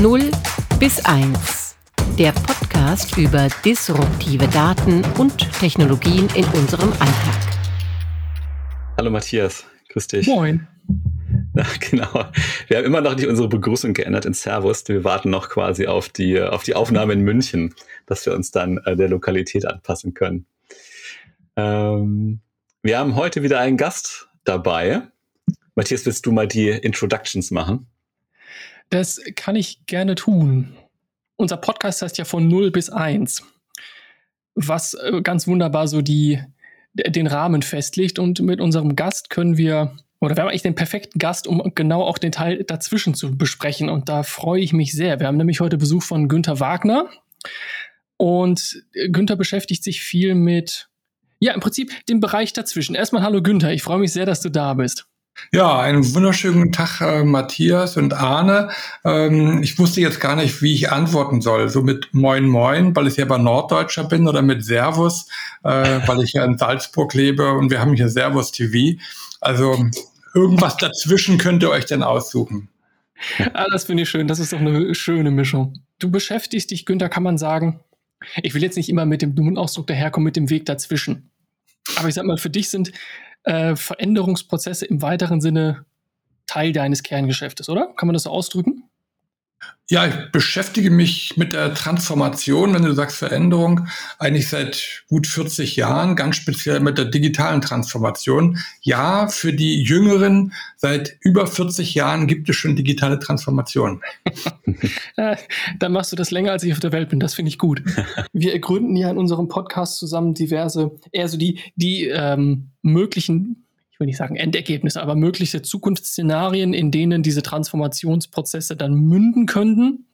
0 bis 1. Der Podcast über disruptive Daten und Technologien in unserem Alltag. Hallo Matthias, grüß dich. Moin. Ja, genau. Wir haben immer noch nicht unsere Begrüßung geändert in Servus. Wir warten noch quasi auf die, auf die Aufnahme in München, dass wir uns dann äh, der Lokalität anpassen können. Ähm, wir haben heute wieder einen Gast dabei. Matthias, willst du mal die Introductions machen? Das kann ich gerne tun. Unser Podcast heißt ja von 0 bis 1, was äh, ganz wunderbar so die, den Rahmen festlegt. Und mit unserem Gast können wir, oder wir haben eigentlich den perfekten Gast, um genau auch den Teil dazwischen zu besprechen. Und da freue ich mich sehr. Wir haben nämlich heute Besuch von Günther Wagner. Und Günther beschäftigt sich viel mit, ja, im Prinzip dem Bereich dazwischen. Erstmal hallo Günther, ich freue mich sehr, dass du da bist. Ja, einen wunderschönen Tag, äh, Matthias und Arne. Ähm, ich wusste jetzt gar nicht, wie ich antworten soll. So mit Moin Moin, weil ich ja bei Norddeutscher bin, oder mit Servus, äh, weil ich ja in Salzburg lebe und wir haben hier Servus TV. Also irgendwas dazwischen könnt ihr euch denn aussuchen. Ah, das finde ich schön. Das ist doch eine schöne Mischung. Du beschäftigst dich, Günther, kann man sagen. Ich will jetzt nicht immer mit dem dummen Ausdruck daherkommen, mit dem Weg dazwischen. Aber ich sag mal, für dich sind äh, Veränderungsprozesse im weiteren Sinne Teil deines Kerngeschäftes, oder? Kann man das so ausdrücken? Ja, ich beschäftige mich mit der Transformation, wenn du sagst Veränderung, eigentlich seit gut 40 Jahren, ganz speziell mit der digitalen Transformation. Ja, für die Jüngeren, seit über 40 Jahren gibt es schon digitale Transformation. Dann machst du das länger, als ich auf der Welt bin. Das finde ich gut. Wir gründen ja in unserem Podcast zusammen diverse, eher so die, die ähm, möglichen ich will nicht sagen Endergebnisse, aber mögliche Zukunftsszenarien, in denen diese Transformationsprozesse dann münden könnten.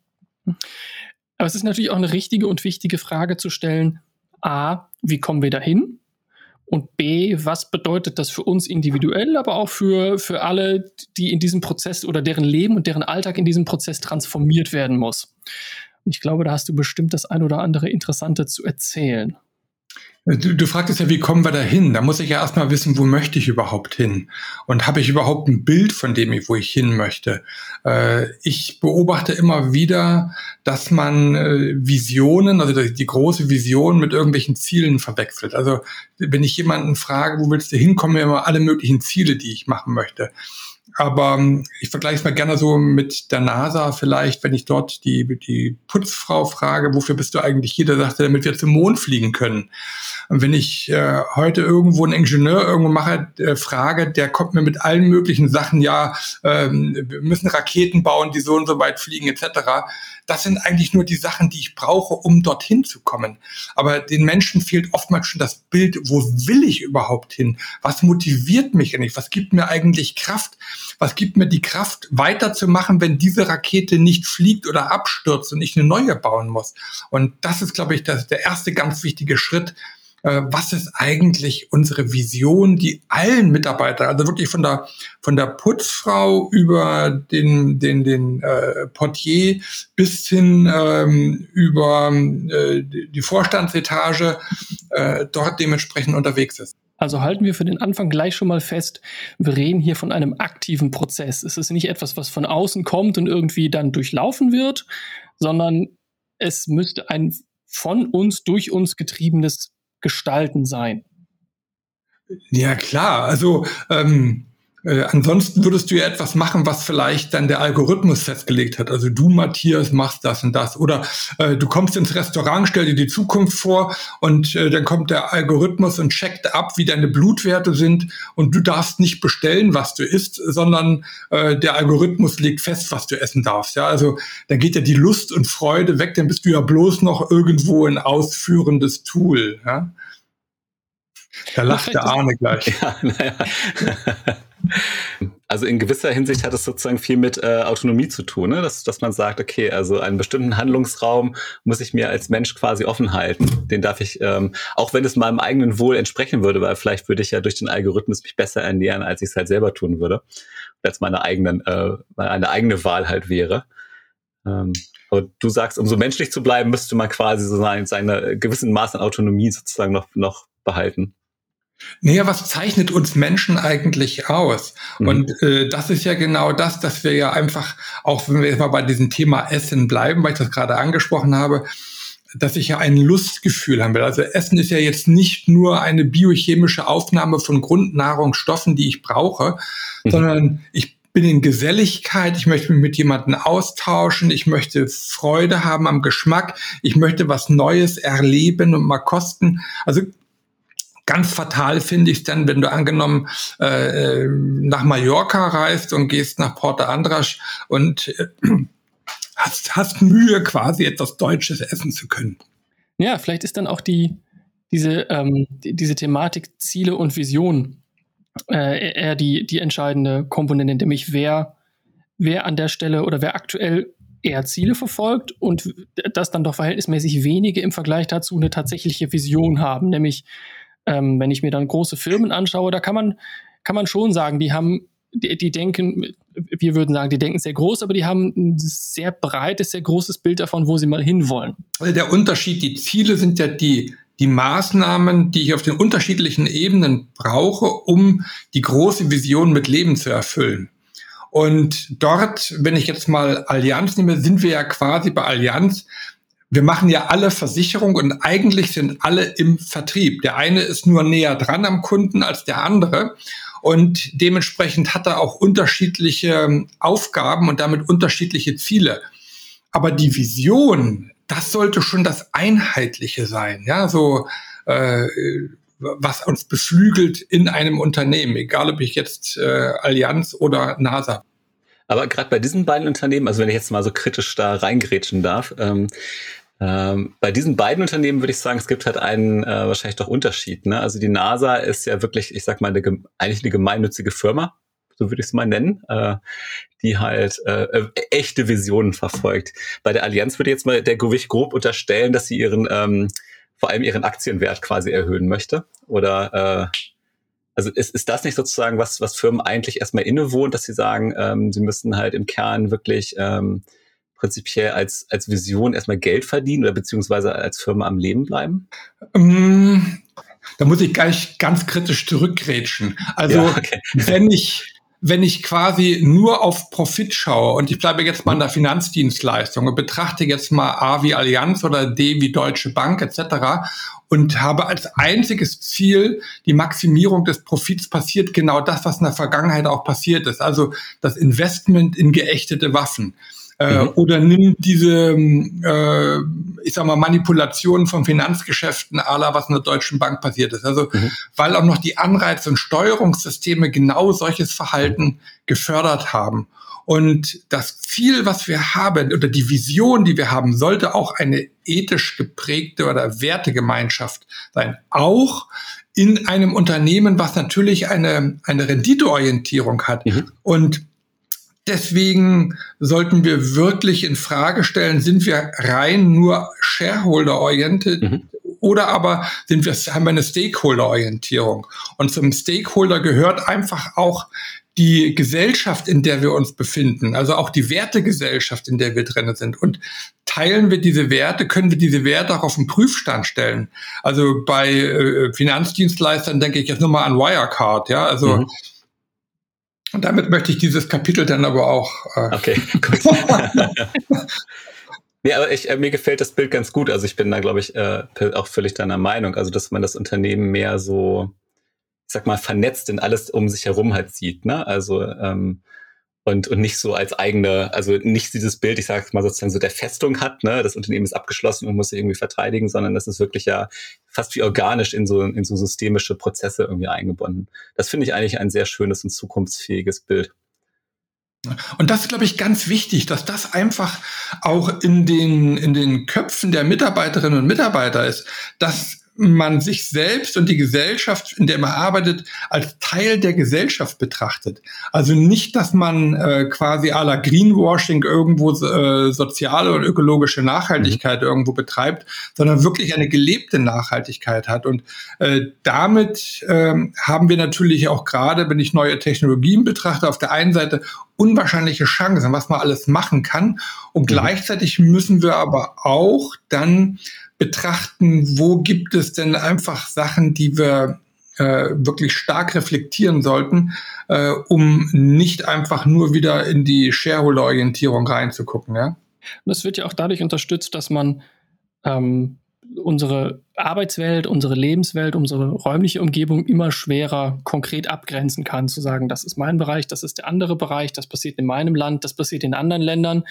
Aber es ist natürlich auch eine richtige und wichtige Frage zu stellen, a, wie kommen wir dahin? Und B, was bedeutet das für uns individuell, aber auch für, für alle, die in diesem Prozess oder deren Leben und deren Alltag in diesem Prozess transformiert werden muss? Und ich glaube, da hast du bestimmt das ein oder andere Interessante zu erzählen. Du, du fragtest ja, wie kommen wir da hin? Da muss ich ja erstmal wissen, wo möchte ich überhaupt hin? Und habe ich überhaupt ein Bild von dem, wo ich hin möchte? Äh, ich beobachte immer wieder, dass man äh, Visionen, also die große Vision mit irgendwelchen Zielen verwechselt. Also wenn ich jemanden frage, wo willst du hinkommen, immer alle möglichen Ziele, die ich machen möchte. Aber ähm, ich vergleiche es mal gerne so mit der NASA vielleicht, wenn ich dort die, die Putzfrau frage, wofür bist du eigentlich hier? Da sagt er, damit wir zum Mond fliegen können. Und wenn ich äh, heute irgendwo einen Ingenieur irgendwo mache, äh, frage, der kommt mir mit allen möglichen Sachen, ja, ähm, wir müssen Raketen bauen, die so und so weit fliegen, etc. Das sind eigentlich nur die Sachen, die ich brauche, um dorthin zu kommen. Aber den Menschen fehlt oftmals schon das Bild, wo will ich überhaupt hin? Was motiviert mich eigentlich? Was gibt mir eigentlich Kraft? Was gibt mir die Kraft, weiterzumachen, wenn diese Rakete nicht fliegt oder abstürzt und ich eine neue bauen muss? Und das ist, glaube ich, das, der erste ganz wichtige Schritt, äh, was ist eigentlich unsere Vision, die allen Mitarbeitern, also wirklich von der von der Putzfrau über den den den äh, Portier bis hin ähm, über äh, die Vorstandsetage äh, dort dementsprechend unterwegs ist. Also halten wir für den Anfang gleich schon mal fest, wir reden hier von einem aktiven Prozess. Es ist nicht etwas, was von außen kommt und irgendwie dann durchlaufen wird, sondern es müsste ein von uns, durch uns getriebenes Gestalten sein. Ja, klar. Also ähm, äh, ansonsten würdest du ja etwas machen, was vielleicht dann der Algorithmus festgelegt hat. Also du, Matthias, machst das und das. Oder äh, du kommst ins Restaurant, stell dir die Zukunft vor und äh, dann kommt der Algorithmus und checkt ab, wie deine Blutwerte sind und du darfst nicht bestellen, was du isst, sondern äh, der Algorithmus legt fest, was du essen darfst. Ja, also dann geht ja die Lust und Freude weg, dann bist du ja bloß noch irgendwo ein ausführendes Tool. Ja? Da lacht der Arne gleich. Ja, naja. Also in gewisser Hinsicht hat es sozusagen viel mit äh, Autonomie zu tun, ne? dass, dass man sagt, okay, also einen bestimmten Handlungsraum muss ich mir als Mensch quasi offen halten. Den darf ich, ähm, auch wenn es meinem eigenen Wohl entsprechen würde, weil vielleicht würde ich ja durch den Algorithmus mich besser ernähren, als ich es halt selber tun würde, als meine eigenen, äh, meine eigene Wahl halt wäre. Ähm, und du sagst, um so menschlich zu bleiben, müsste man quasi so seine, seine gewissen Maß an Autonomie sozusagen noch, noch behalten. Naja, was zeichnet uns Menschen eigentlich aus? Mhm. Und äh, das ist ja genau das, dass wir ja einfach, auch wenn wir jetzt mal bei diesem Thema Essen bleiben, weil ich das gerade angesprochen habe, dass ich ja ein Lustgefühl haben will. Also Essen ist ja jetzt nicht nur eine biochemische Aufnahme von Grundnahrungsstoffen, die ich brauche, mhm. sondern ich bin in Geselligkeit, ich möchte mich mit jemandem austauschen, ich möchte Freude haben am Geschmack, ich möchte was Neues erleben und mal kosten. Also Ganz fatal finde ich es dann, wenn du angenommen äh, nach Mallorca reist und gehst nach Porta Andras und äh, hast, hast Mühe, quasi etwas Deutsches essen zu können. Ja, vielleicht ist dann auch die, diese, ähm, die, diese Thematik Ziele und Vision äh, eher die, die entscheidende Komponente, nämlich wer, wer an der Stelle oder wer aktuell eher Ziele verfolgt und das dann doch verhältnismäßig wenige im Vergleich dazu eine tatsächliche Vision haben, nämlich ähm, wenn ich mir dann große Firmen anschaue, da kann man, kann man schon sagen, die haben, die, die denken, wir würden sagen, die denken sehr groß, aber die haben ein sehr breites, sehr großes Bild davon, wo sie mal hinwollen. Der Unterschied, die Ziele sind ja die, die Maßnahmen, die ich auf den unterschiedlichen Ebenen brauche, um die große Vision mit Leben zu erfüllen. Und dort, wenn ich jetzt mal Allianz nehme, sind wir ja quasi bei Allianz wir machen ja alle Versicherung und eigentlich sind alle im Vertrieb. Der eine ist nur näher dran am Kunden als der andere. Und dementsprechend hat er auch unterschiedliche ähm, Aufgaben und damit unterschiedliche Ziele. Aber die Vision, das sollte schon das Einheitliche sein. Ja, so, äh, was uns beflügelt in einem Unternehmen, egal ob ich jetzt äh, Allianz oder NASA. Aber gerade bei diesen beiden Unternehmen, also wenn ich jetzt mal so kritisch da reingrätschen darf, ähm, ähm, bei diesen beiden Unternehmen würde ich sagen, es gibt halt einen äh, wahrscheinlich doch Unterschied. Ne? Also die NASA ist ja wirklich, ich sag mal, eine, eigentlich eine gemeinnützige Firma, so würde ich es mal nennen, äh, die halt äh, äh, echte Visionen verfolgt. Bei der Allianz würde ich jetzt mal der Gewicht grob unterstellen, dass sie ihren ähm, vor allem ihren Aktienwert quasi erhöhen möchte. Oder äh, also ist, ist das nicht sozusagen was, was Firmen eigentlich erstmal innewohnt, dass sie sagen, ähm, sie müssen halt im Kern wirklich ähm, prinzipiell als, als Vision erstmal Geld verdienen oder beziehungsweise als Firma am Leben bleiben? Um, da muss ich gleich ganz kritisch zurückgrätschen. Also ja, okay. wenn ich wenn ich quasi nur auf Profit schaue und ich bleibe jetzt mal in der Finanzdienstleistung und betrachte jetzt mal A wie Allianz oder D wie Deutsche Bank etc. und habe als einziges Ziel die Maximierung des Profits passiert genau das, was in der Vergangenheit auch passiert ist, also das Investment in geächtete Waffen. Äh, mhm. Oder nimmt diese, äh, ich sag mal, Manipulationen von Finanzgeschäften aller, was in der Deutschen Bank passiert ist. Also, mhm. weil auch noch die Anreiz- und Steuerungssysteme genau solches Verhalten gefördert haben. Und das Ziel, was wir haben, oder die Vision, die wir haben, sollte auch eine ethisch geprägte oder Wertegemeinschaft sein. Auch in einem Unternehmen, was natürlich eine, eine Renditeorientierung hat. Mhm. Und Deswegen sollten wir wirklich in Frage stellen, sind wir rein nur Shareholder-orientiert mhm. oder aber sind wir, haben wir eine Stakeholder-Orientierung? Und zum Stakeholder gehört einfach auch die Gesellschaft, in der wir uns befinden, also auch die Wertegesellschaft, in der wir drin sind. Und teilen wir diese Werte, können wir diese Werte auch auf den Prüfstand stellen. Also bei äh, Finanzdienstleistern denke ich jetzt nur mal an Wirecard, ja, also mhm und damit möchte ich dieses Kapitel dann aber auch. Äh okay, gut. Nee, aber ich, äh, mir gefällt das Bild ganz gut. Also ich bin da, glaube ich, äh, auch völlig deiner Meinung. Also, dass man das Unternehmen mehr so, ich sag mal, vernetzt in alles um sich herum halt sieht. Ne? Also ähm, und, und nicht so als eigene, also nicht dieses Bild, ich sage mal sozusagen so der Festung hat, ne, das Unternehmen ist abgeschlossen und muss sich irgendwie verteidigen, sondern das ist wirklich ja fast wie organisch in so, in so systemische Prozesse irgendwie eingebunden. Das finde ich eigentlich ein sehr schönes und zukunftsfähiges Bild. Und das ist, glaube ich, ganz wichtig, dass das einfach auch in den, in den Köpfen der Mitarbeiterinnen und Mitarbeiter ist, dass man sich selbst und die Gesellschaft, in der man arbeitet, als Teil der Gesellschaft betrachtet. Also nicht, dass man äh, quasi à la Greenwashing irgendwo äh, soziale und ökologische Nachhaltigkeit mhm. irgendwo betreibt, sondern wirklich eine gelebte Nachhaltigkeit hat. Und äh, damit äh, haben wir natürlich auch gerade, wenn ich neue Technologien betrachte, auf der einen Seite unwahrscheinliche Chancen, was man alles machen kann. Und mhm. gleichzeitig müssen wir aber auch dann betrachten, wo gibt es denn einfach Sachen, die wir äh, wirklich stark reflektieren sollten, äh, um nicht einfach nur wieder in die Shareholder-Orientierung reinzugucken. Ja? das wird ja auch dadurch unterstützt, dass man ähm, unsere Arbeitswelt, unsere Lebenswelt, unsere räumliche Umgebung immer schwerer konkret abgrenzen kann, zu sagen, das ist mein Bereich, das ist der andere Bereich, das passiert in meinem Land, das passiert in anderen Ländern.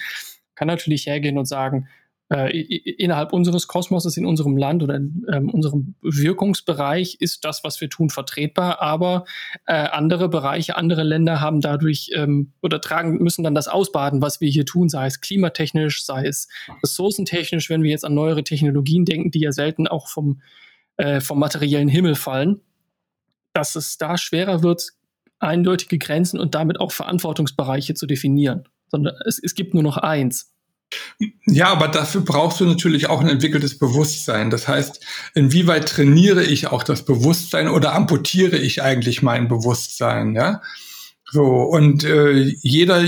Kann natürlich hergehen und sagen, äh, innerhalb unseres Kosmoses, in unserem Land oder in ähm, unserem Wirkungsbereich ist das, was wir tun, vertretbar, aber äh, andere Bereiche, andere Länder haben dadurch ähm, oder tragen, müssen dann das ausbaden, was wir hier tun, sei es klimatechnisch, sei es ressourcentechnisch, wenn wir jetzt an neuere Technologien denken, die ja selten auch vom, äh, vom materiellen Himmel fallen, dass es da schwerer wird, eindeutige Grenzen und damit auch Verantwortungsbereiche zu definieren. Sondern es, es gibt nur noch eins. Ja, aber dafür brauchst du natürlich auch ein entwickeltes Bewusstsein. Das heißt, inwieweit trainiere ich auch das Bewusstsein oder amputiere ich eigentlich mein Bewusstsein? Ja, so und äh, jeder,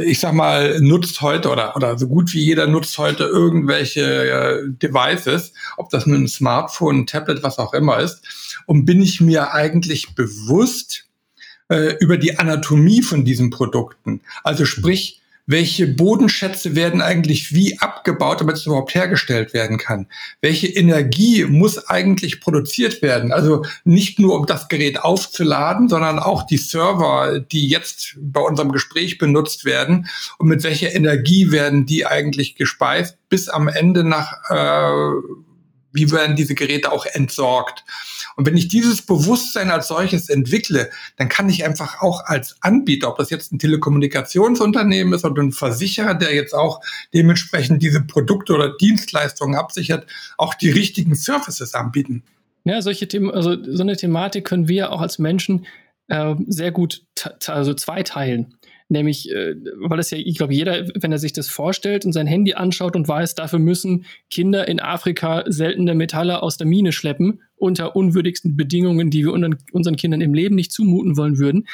ich sag mal, nutzt heute oder oder so gut wie jeder nutzt heute irgendwelche äh, Devices, ob das nun ein Smartphone, ein Tablet, was auch immer ist. Und bin ich mir eigentlich bewusst äh, über die Anatomie von diesen Produkten? Also sprich welche Bodenschätze werden eigentlich wie abgebaut, damit es überhaupt hergestellt werden kann? Welche Energie muss eigentlich produziert werden? Also nicht nur, um das Gerät aufzuladen, sondern auch die Server, die jetzt bei unserem Gespräch benutzt werden. Und mit welcher Energie werden die eigentlich gespeist, bis am Ende nach, äh, wie werden diese Geräte auch entsorgt? Und wenn ich dieses Bewusstsein als solches entwickle, dann kann ich einfach auch als Anbieter, ob das jetzt ein Telekommunikationsunternehmen ist oder ein Versicherer, der jetzt auch dementsprechend diese Produkte oder Dienstleistungen absichert, auch die richtigen Services anbieten. Ja, solche Themen, also so eine Thematik können wir auch als Menschen äh, sehr gut also zweiteilen. Nämlich, äh, weil es ja, ich glaube, jeder, wenn er sich das vorstellt und sein Handy anschaut und weiß, dafür müssen Kinder in Afrika seltene Metalle aus der Mine schleppen, unter unwürdigsten Bedingungen, die wir unseren Kindern im Leben nicht zumuten wollen würden,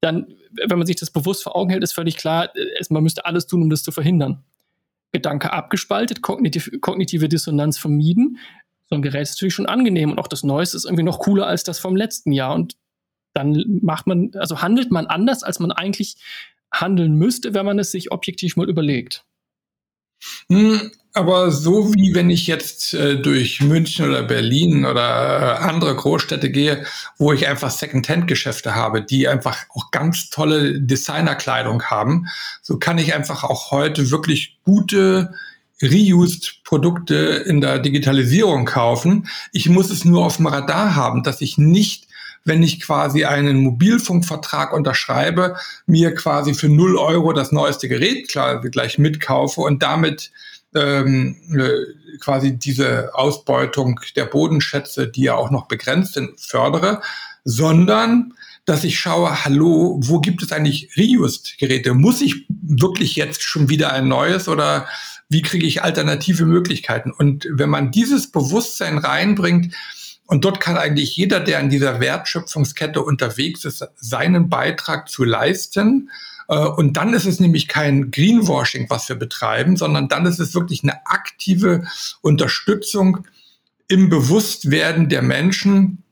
dann, wenn man sich das bewusst vor Augen hält, ist völlig klar, man müsste alles tun, um das zu verhindern. Gedanke abgespaltet, kognitiv, kognitive Dissonanz vermieden. So ein Gerät ist natürlich schon angenehm und auch das Neueste ist irgendwie noch cooler als das vom letzten Jahr. Und dann macht man, also handelt man anders, als man eigentlich handeln müsste, wenn man es sich objektiv mal überlegt. Hm, aber so wie wenn ich jetzt äh, durch München oder Berlin oder äh, andere Großstädte gehe, wo ich einfach Second-Hand-Geschäfte habe, die einfach auch ganz tolle Designerkleidung haben, so kann ich einfach auch heute wirklich gute reused Produkte in der Digitalisierung kaufen. Ich muss es nur auf dem Radar haben, dass ich nicht wenn ich quasi einen Mobilfunkvertrag unterschreibe, mir quasi für 0 Euro das neueste Gerät klar, gleich mitkaufe und damit ähm, äh, quasi diese Ausbeutung der Bodenschätze, die ja auch noch begrenzt sind, fördere, sondern dass ich schaue, hallo, wo gibt es eigentlich Reused-Geräte? Muss ich wirklich jetzt schon wieder ein neues oder wie kriege ich alternative Möglichkeiten? Und wenn man dieses Bewusstsein reinbringt, und dort kann eigentlich jeder, der in dieser Wertschöpfungskette unterwegs ist, seinen Beitrag zu leisten. Äh, und dann ist es nämlich kein Greenwashing, was wir betreiben, sondern dann ist es wirklich eine aktive Unterstützung im Bewusstwerden der Menschen,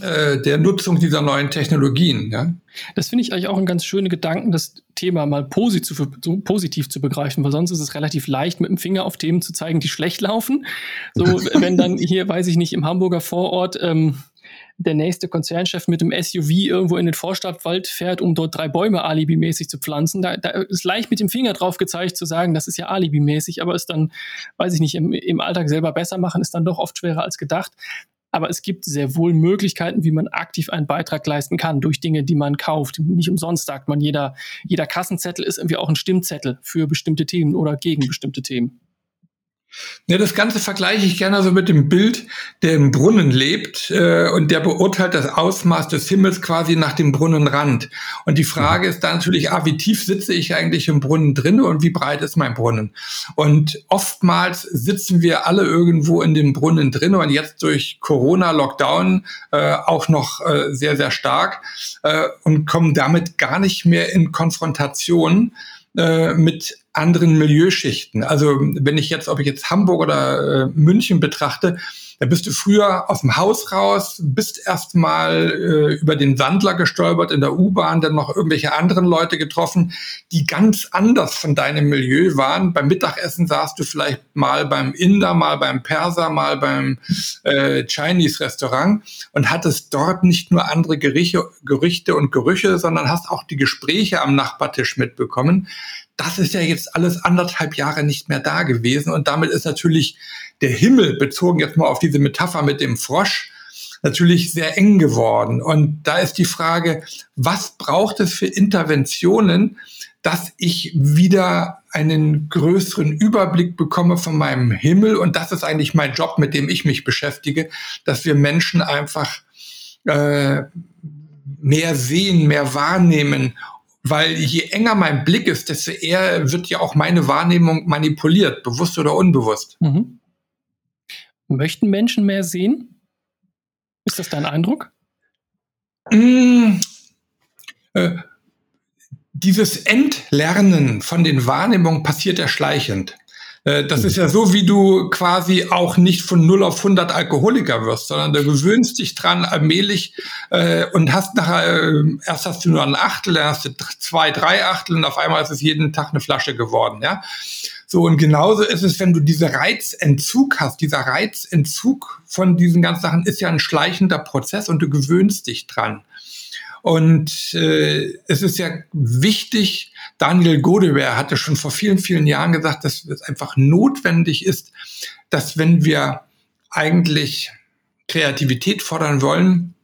der Nutzung dieser neuen Technologien. Ja? Das finde ich eigentlich auch einen ganz schönen Gedanken, das Thema mal positiv, so positiv zu begreifen, weil sonst ist es relativ leicht, mit dem Finger auf Themen zu zeigen, die schlecht laufen. So, wenn dann hier, weiß ich nicht, im Hamburger Vorort ähm, der nächste Konzernchef mit dem SUV irgendwo in den Vorstadtwald fährt, um dort drei Bäume alibimäßig zu pflanzen. Da, da ist leicht mit dem Finger drauf gezeigt zu sagen, das ist ja alibimäßig, aber ist dann, weiß ich nicht, im, im Alltag selber besser machen, ist dann doch oft schwerer als gedacht. Aber es gibt sehr wohl Möglichkeiten, wie man aktiv einen Beitrag leisten kann durch Dinge, die man kauft. Nicht umsonst sagt man, jeder, jeder Kassenzettel ist irgendwie auch ein Stimmzettel für bestimmte Themen oder gegen bestimmte Themen. Ja, das Ganze vergleiche ich gerne so mit dem Bild, der im Brunnen lebt äh, und der beurteilt das Ausmaß des Himmels quasi nach dem Brunnenrand. Und die Frage mhm. ist dann natürlich, ah, wie tief sitze ich eigentlich im Brunnen drinne und wie breit ist mein Brunnen? Und oftmals sitzen wir alle irgendwo in dem Brunnen drinne und jetzt durch Corona-Lockdown äh, auch noch äh, sehr, sehr stark äh, und kommen damit gar nicht mehr in Konfrontation äh, mit anderen Milieuschichten. Also wenn ich jetzt, ob ich jetzt Hamburg oder äh, München betrachte, Da bist du früher aus dem Haus raus, bist erstmal äh, über den Sandler gestolpert in der U-Bahn, dann noch irgendwelche anderen Leute getroffen, die ganz anders von deinem Milieu waren. Beim Mittagessen saßt du vielleicht mal beim Inder, mal beim Perser, mal beim äh, Chinese-Restaurant und hattest dort nicht nur andere Gerichte, Gerichte und Gerüche, sondern hast auch die Gespräche am Nachbartisch mitbekommen das ist ja jetzt alles anderthalb Jahre nicht mehr da gewesen. Und damit ist natürlich der Himmel, bezogen jetzt mal auf diese Metapher mit dem Frosch, natürlich sehr eng geworden. Und da ist die Frage, was braucht es für Interventionen, dass ich wieder einen größeren Überblick bekomme von meinem Himmel? Und das ist eigentlich mein Job, mit dem ich mich beschäftige, dass wir Menschen einfach äh, mehr sehen, mehr wahrnehmen weil je enger mein Blick ist, desto eher wird ja auch meine Wahrnehmung manipuliert, bewusst oder unbewusst. Mhm. Möchten Menschen mehr sehen? Ist das dein Eindruck? Mmh, äh, dieses Entlernen von den Wahrnehmungen passiert ja schleichend. Äh, das ist ja so, wie du quasi auch nicht von 0 auf 100 Alkoholiker wirst, sondern du gewöhnst dich dran allmählich äh, und hast nachher, äh, erst hast du nur ein Achtel, dann hast du zwei, drei Achtel und auf einmal ist es jeden Tag eine Flasche geworden, ja. So, und genauso ist es, wenn du diese Reizentzug hast. Dieser Reizentzug von diesen ganzen Sachen ist ja ein schleichender Prozess und du gewöhnst dich dran. Und äh, es ist ja wichtig, Daniel Godewehr hatte schon vor vielen, vielen Jahren gesagt, dass es einfach notwendig ist, dass wenn wir eigentlich Kreativität fordern wollen,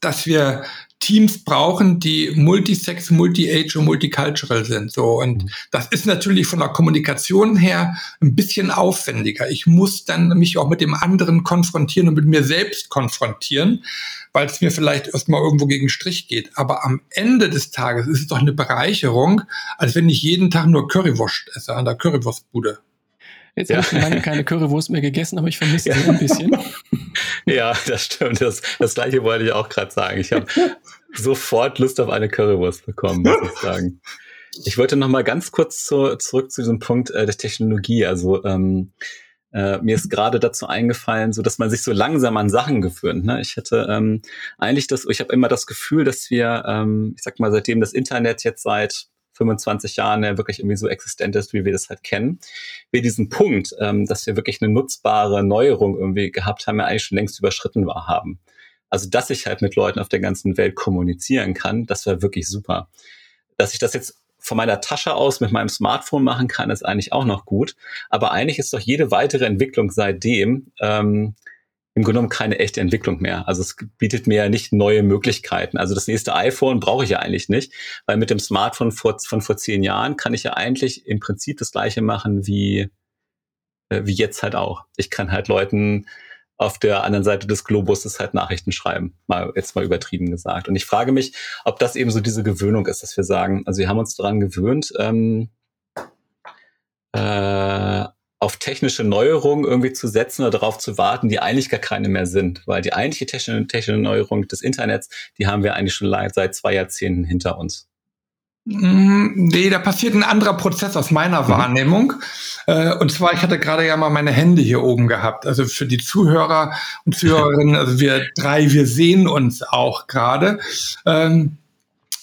dass wir Teams brauchen, die multisex, multi-age und multicultural sind. So und mhm. das ist natürlich von der Kommunikation her ein bisschen aufwendiger. Ich muss dann mich auch mit dem anderen konfrontieren und mit mir selbst konfrontieren, weil es mir vielleicht erstmal irgendwo gegen Strich geht. Aber am Ende des Tages ist es doch eine Bereicherung, als wenn ich jeden Tag nur Currywurst esse an der Currywurstbude. Jetzt ja. habe ich schon lange keine Currywurst mehr gegessen, aber ich vermisse sie ein bisschen. Ja, das stimmt. Das, das gleiche wollte ich auch gerade sagen. Ich habe sofort Lust auf eine Currywurst bekommen, muss ich sagen. Ich wollte noch mal ganz kurz zu, zurück zu diesem Punkt äh, der Technologie. Also ähm, äh, mir ist gerade dazu eingefallen, so dass man sich so langsam an Sachen gewöhnt. Ne? Ich hatte ähm, eigentlich das, ich habe immer das Gefühl, dass wir, ähm, ich sag mal, seitdem das Internet jetzt seit 25 Jahren ja wirklich irgendwie so existent ist, wie wir das halt kennen, wir diesen Punkt, ähm, dass wir wirklich eine nutzbare Neuerung irgendwie gehabt haben, ja eigentlich schon längst überschritten war haben. Also, dass ich halt mit Leuten auf der ganzen Welt kommunizieren kann, das war wirklich super. Dass ich das jetzt von meiner Tasche aus mit meinem Smartphone machen kann, ist eigentlich auch noch gut. Aber eigentlich ist doch jede weitere Entwicklung seitdem ähm, im Grunde genommen keine echte Entwicklung mehr. Also es bietet mir ja nicht neue Möglichkeiten. Also das nächste iPhone brauche ich ja eigentlich nicht, weil mit dem Smartphone vor, von vor zehn Jahren kann ich ja eigentlich im Prinzip das gleiche machen wie, äh, wie jetzt halt auch. Ich kann halt Leuten auf der anderen Seite des Globus halt Nachrichten schreiben, mal jetzt mal übertrieben gesagt. Und ich frage mich, ob das eben so diese Gewöhnung ist, dass wir sagen, also wir haben uns daran gewöhnt, ähm, äh, auf technische Neuerungen irgendwie zu setzen oder darauf zu warten, die eigentlich gar keine mehr sind. Weil die eigentliche technische, technische Neuerung des Internets, die haben wir eigentlich schon seit zwei Jahrzehnten hinter uns. Mm, nee, da passiert ein anderer Prozess aus meiner mhm. Wahrnehmung. Äh, und zwar, ich hatte gerade ja mal meine Hände hier oben gehabt. Also für die Zuhörer und Zuhörerinnen, also wir drei, wir sehen uns auch gerade. Ähm,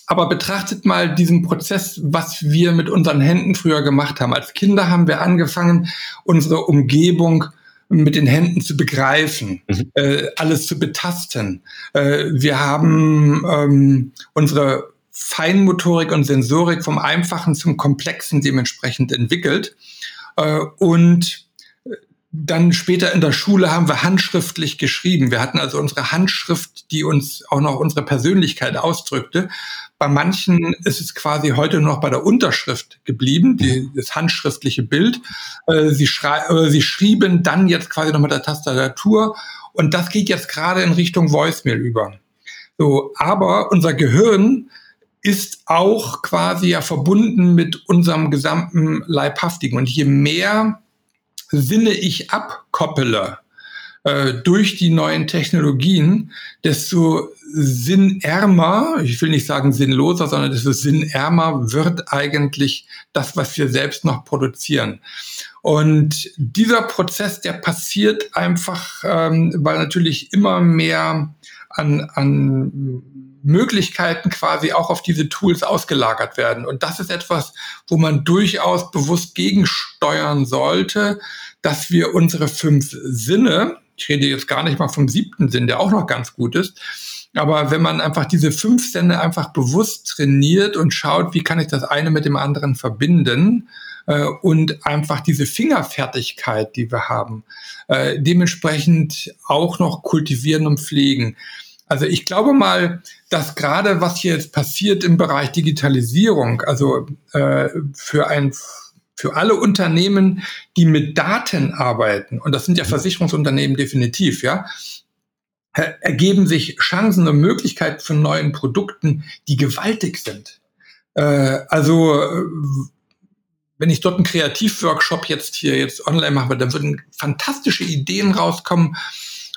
aber betrachtet mal diesen Prozess, was wir mit unseren Händen früher gemacht haben. Als Kinder haben wir angefangen, unsere Umgebung mit den Händen zu begreifen, mhm. äh, alles zu betasten. Äh, wir haben ähm, unsere Feinmotorik und Sensorik vom Einfachen zum Komplexen dementsprechend entwickelt. Äh, und dann später in der Schule haben wir handschriftlich geschrieben. Wir hatten also unsere Handschrift, die uns auch noch unsere Persönlichkeit ausdrückte. Bei manchen ist es quasi heute noch bei der Unterschrift geblieben, die, das handschriftliche Bild. Äh, sie, äh, sie schrieben dann jetzt quasi noch mit der Tastatur und das geht jetzt gerade in Richtung Voicemail über. So, aber unser Gehirn ist auch quasi ja verbunden mit unserem gesamten Leibhaftigen. Und je mehr Sinne ich abkoppele äh, durch die neuen Technologien, desto sinnärmer, ich will nicht sagen sinnloser, sondern desto sinnärmer wird eigentlich das, was wir selbst noch produzieren. Und dieser Prozess, der passiert einfach, ähm, weil natürlich immer mehr an, an Möglichkeiten quasi auch auf diese Tools ausgelagert werden. Und das ist etwas, wo man durchaus bewusst gegensteuern sollte, dass wir unsere fünf Sinne, ich rede jetzt gar nicht mal vom siebten Sinn, der auch noch ganz gut ist, aber wenn man einfach diese fünf Sinne einfach bewusst trainiert und schaut, wie kann ich das eine mit dem anderen verbinden, äh, und einfach diese Fingerfertigkeit, die wir haben, äh, dementsprechend auch noch kultivieren und pflegen. Also ich glaube mal, dass gerade was hier jetzt passiert im Bereich Digitalisierung, also äh, für ein für alle Unternehmen, die mit Daten arbeiten, und das sind ja Versicherungsunternehmen definitiv, ja, ergeben sich Chancen und Möglichkeiten von neuen Produkten, die gewaltig sind. Äh, also wenn ich dort einen Kreativworkshop jetzt hier jetzt online mache, dann würden fantastische Ideen rauskommen,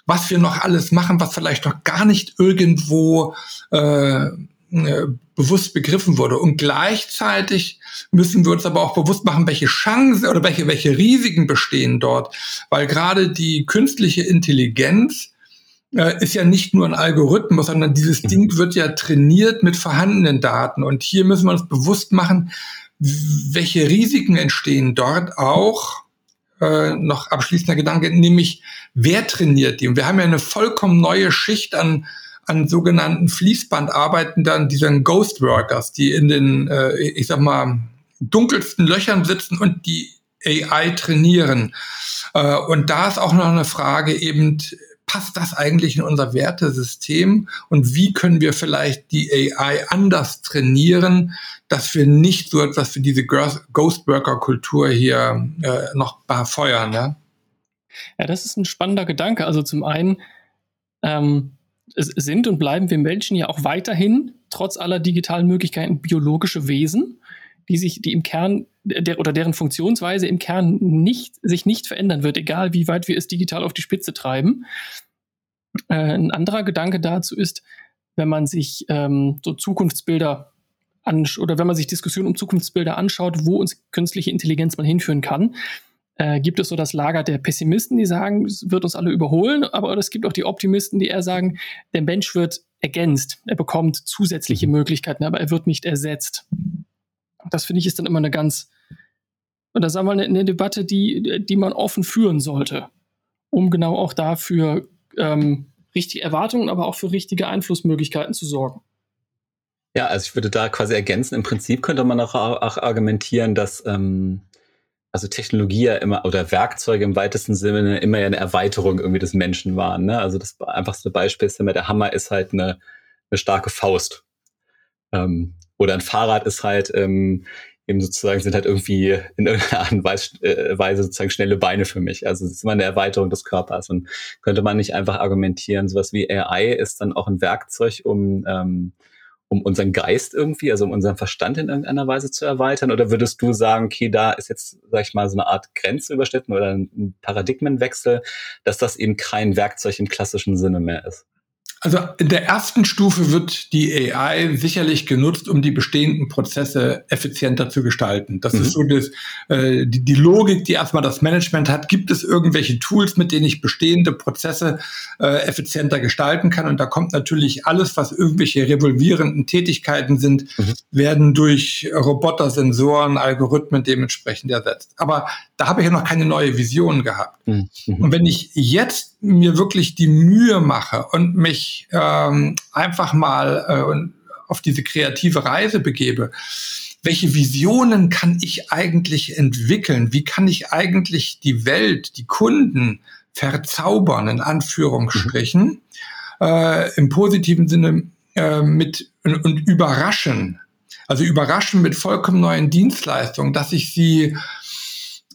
was wir noch alles machen, was vielleicht noch gar nicht irgendwo äh, äh, bewusst begriffen wurde. Und gleichzeitig müssen wir uns aber auch bewusst machen, welche Chancen oder welche, welche Risiken bestehen dort. Weil gerade die künstliche Intelligenz äh, ist ja nicht nur ein Algorithmus, sondern dieses mhm. Ding wird ja trainiert mit vorhandenen Daten. Und hier müssen wir uns bewusst machen, welche Risiken entstehen dort auch? Äh, noch abschließender Gedanke, nämlich wer trainiert die? Und wir haben ja eine vollkommen neue Schicht an, an sogenannten Fließbandarbeitenden, diesen Ghost Workers, die in den, äh, ich sag mal, dunkelsten Löchern sitzen und die AI trainieren. Äh, und da ist auch noch eine Frage eben, passt das eigentlich in unser Wertesystem und wie können wir vielleicht die AI anders trainieren, dass wir nicht so etwas für diese Ghostworker-Kultur hier äh, noch befeuern. Ja? ja, das ist ein spannender Gedanke. Also zum einen ähm, sind und bleiben wir Menschen ja auch weiterhin, trotz aller digitalen Möglichkeiten, biologische Wesen, die sich, die im Kern der, oder deren Funktionsweise im Kern nicht, sich nicht verändern wird, egal wie weit wir es digital auf die Spitze treiben. Äh, ein anderer Gedanke dazu ist, wenn man sich ähm, so Zukunftsbilder oder wenn man sich Diskussionen um Zukunftsbilder anschaut, wo uns künstliche Intelligenz mal hinführen kann, äh, gibt es so das Lager der Pessimisten, die sagen, es wird uns alle überholen, aber es gibt auch die Optimisten, die eher sagen, der Mensch wird ergänzt, er bekommt zusätzliche mhm. Möglichkeiten, aber er wird nicht ersetzt. Das finde ich ist dann immer eine ganz und das ist einmal eine, eine, Debatte, die, die man offen führen sollte, um genau auch dafür ähm, richtige Erwartungen, aber auch für richtige Einflussmöglichkeiten zu sorgen. Ja, also ich würde da quasi ergänzen, im Prinzip könnte man auch, auch argumentieren, dass ähm, also Technologie ja immer oder Werkzeuge im weitesten Sinne immer ja eine Erweiterung irgendwie des Menschen waren. Ne? Also das einfachste Beispiel ist immer, der Hammer ist halt eine, eine starke Faust. Ähm, oder ein Fahrrad ist halt ähm, eben sozusagen sind halt irgendwie in irgendeiner Art und äh, Weise sozusagen schnelle Beine für mich. Also es ist immer eine Erweiterung des Körpers. Und könnte man nicht einfach argumentieren, sowas wie AI ist dann auch ein Werkzeug, um, ähm, um unseren Geist irgendwie, also um unseren Verstand in irgendeiner Weise zu erweitern? Oder würdest du sagen, okay, da ist jetzt, sag ich mal, so eine Art Grenze überschritten oder ein Paradigmenwechsel, dass das eben kein Werkzeug im klassischen Sinne mehr ist? Also in der ersten Stufe wird die AI sicherlich genutzt, um die bestehenden Prozesse effizienter zu gestalten. Das mhm. ist so das, äh, die, die, Logik, die erstmal das Management hat. Gibt es irgendwelche Tools, mit denen ich bestehende Prozesse äh, effizienter gestalten kann? Und da kommt natürlich alles, was irgendwelche revolvierenden Tätigkeiten sind, mhm. werden durch Roboter, Sensoren, Algorithmen dementsprechend ersetzt. Aber da habe ich ja noch keine neue Vision gehabt. Mhm. Und wenn ich jetzt mir wirklich die Mühe mache und mich ähm, einfach mal äh, auf diese kreative Reise begebe, welche Visionen kann ich eigentlich entwickeln? Wie kann ich eigentlich die Welt, die Kunden verzaubern, in Anführungsstrichen, mhm. äh, im positiven Sinne äh, mit und, und überraschen? Also überraschen mit vollkommen neuen Dienstleistungen, dass ich sie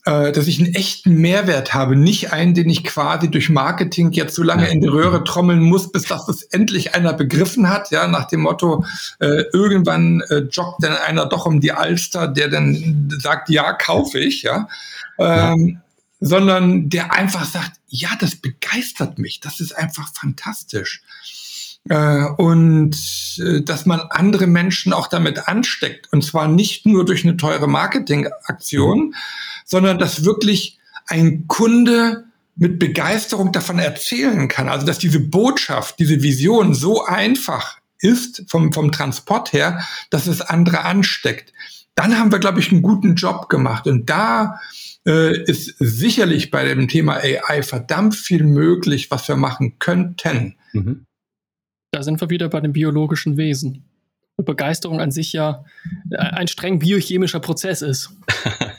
äh, dass ich einen echten Mehrwert habe, nicht einen, den ich quasi durch Marketing jetzt so lange in die Röhre trommeln muss, bis das es endlich einer begriffen hat, ja, nach dem Motto, äh, irgendwann äh, joggt dann einer doch um die Alster, der dann sagt, ja, kaufe ich, ja. Ähm, ja. sondern der einfach sagt, ja, das begeistert mich, das ist einfach fantastisch. Äh, und äh, dass man andere Menschen auch damit ansteckt. Und zwar nicht nur durch eine teure Marketingaktion, mhm. sondern dass wirklich ein Kunde mit Begeisterung davon erzählen kann. Also dass diese Botschaft, diese Vision so einfach ist vom, vom Transport her, dass es andere ansteckt. Dann haben wir, glaube ich, einen guten Job gemacht. Und da äh, ist sicherlich bei dem Thema AI verdammt viel möglich, was wir machen könnten. Mhm. Da sind wir wieder bei den biologischen Wesen. Und Begeisterung an sich ja ein streng biochemischer Prozess ist.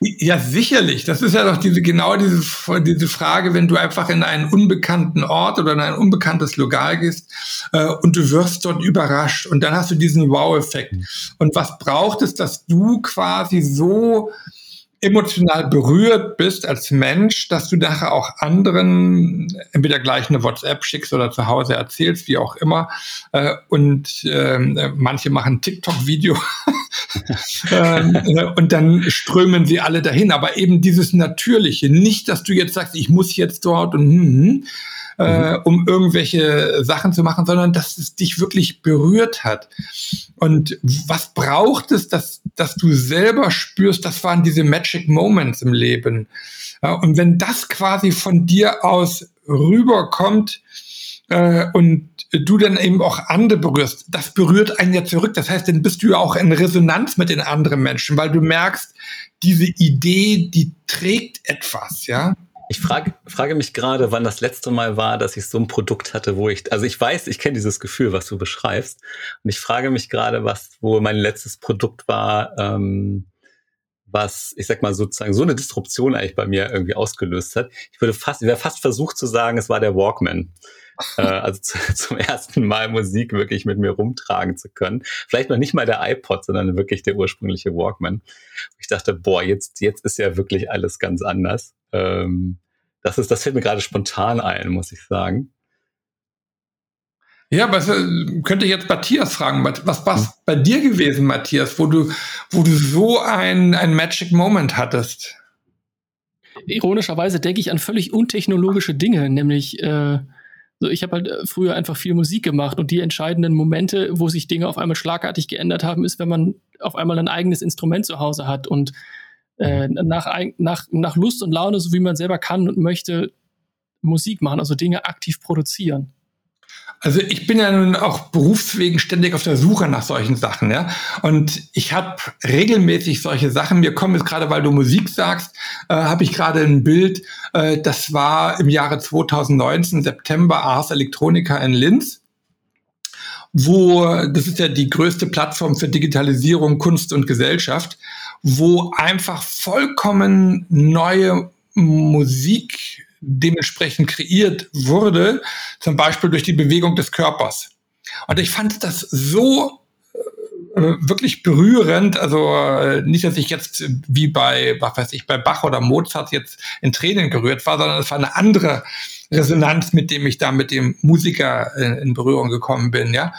Ja, sicherlich. Das ist ja doch diese, genau diese, diese Frage, wenn du einfach in einen unbekannten Ort oder in ein unbekanntes Lokal gehst äh, und du wirst dort überrascht und dann hast du diesen Wow-Effekt. Mhm. Und was braucht es, dass du quasi so emotional berührt bist als Mensch, dass du nachher auch anderen entweder gleich eine WhatsApp schickst oder zu Hause erzählst, wie auch immer. Äh, und äh, manche machen TikTok-Video ähm, äh, und dann strömen sie alle dahin. Aber eben dieses Natürliche, nicht, dass du jetzt sagst, ich muss jetzt dort und äh, mhm. um irgendwelche Sachen zu machen, sondern dass es dich wirklich berührt hat. Und was braucht es, dass, dass du selber spürst, das waren diese Magic Moments im Leben. Ja, und wenn das quasi von dir aus rüberkommt, äh, und du dann eben auch andere berührst, das berührt einen ja zurück. Das heißt, dann bist du ja auch in Resonanz mit den anderen Menschen, weil du merkst, diese Idee, die trägt etwas, ja. Ich frage, frage mich gerade, wann das letzte Mal war, dass ich so ein Produkt hatte, wo ich, also ich weiß, ich kenne dieses Gefühl, was du beschreibst. Und ich frage mich gerade, was, wo mein letztes Produkt war, ähm, was, ich sag mal sozusagen, so eine Disruption eigentlich bei mir irgendwie ausgelöst hat. Ich würde fast, ich wäre fast versucht zu sagen, es war der Walkman. äh, also zu, zum ersten Mal Musik wirklich mit mir rumtragen zu können. Vielleicht noch nicht mal der iPod, sondern wirklich der ursprüngliche Walkman. Ich dachte, boah, jetzt, jetzt ist ja wirklich alles ganz anders. Ähm, das ist, das fällt mir gerade spontan ein, muss ich sagen. Ja, was äh, könnte ich jetzt Matthias fragen? Was war hm. bei dir gewesen, Matthias, wo du, wo du so ein, ein Magic Moment hattest? Ironischerweise denke ich an völlig untechnologische Dinge, nämlich äh, so ich habe halt äh, früher einfach viel Musik gemacht und die entscheidenden Momente, wo sich Dinge auf einmal schlagartig geändert haben, ist, wenn man auf einmal ein eigenes Instrument zu Hause hat und äh, mhm. nach, nach, nach Lust und Laune, so wie man selber kann und möchte, Musik machen, also Dinge aktiv produzieren. Also ich bin ja nun auch berufswegen ständig auf der Suche nach solchen Sachen, ja. Und ich habe regelmäßig solche Sachen. Mir kommen jetzt gerade, weil du Musik sagst, äh, habe ich gerade ein Bild. Äh, das war im Jahre 2019 September Ars Electronica in Linz wo, das ist ja die größte Plattform für Digitalisierung, Kunst und Gesellschaft, wo einfach vollkommen neue Musik dementsprechend kreiert wurde, zum Beispiel durch die Bewegung des Körpers. Und ich fand das so äh, wirklich berührend. Also äh, nicht, dass ich jetzt wie bei, was weiß ich, bei Bach oder Mozart jetzt in Tränen gerührt war, sondern es war eine andere Resonanz, mit dem ich da mit dem Musiker in, in Berührung gekommen bin, ja.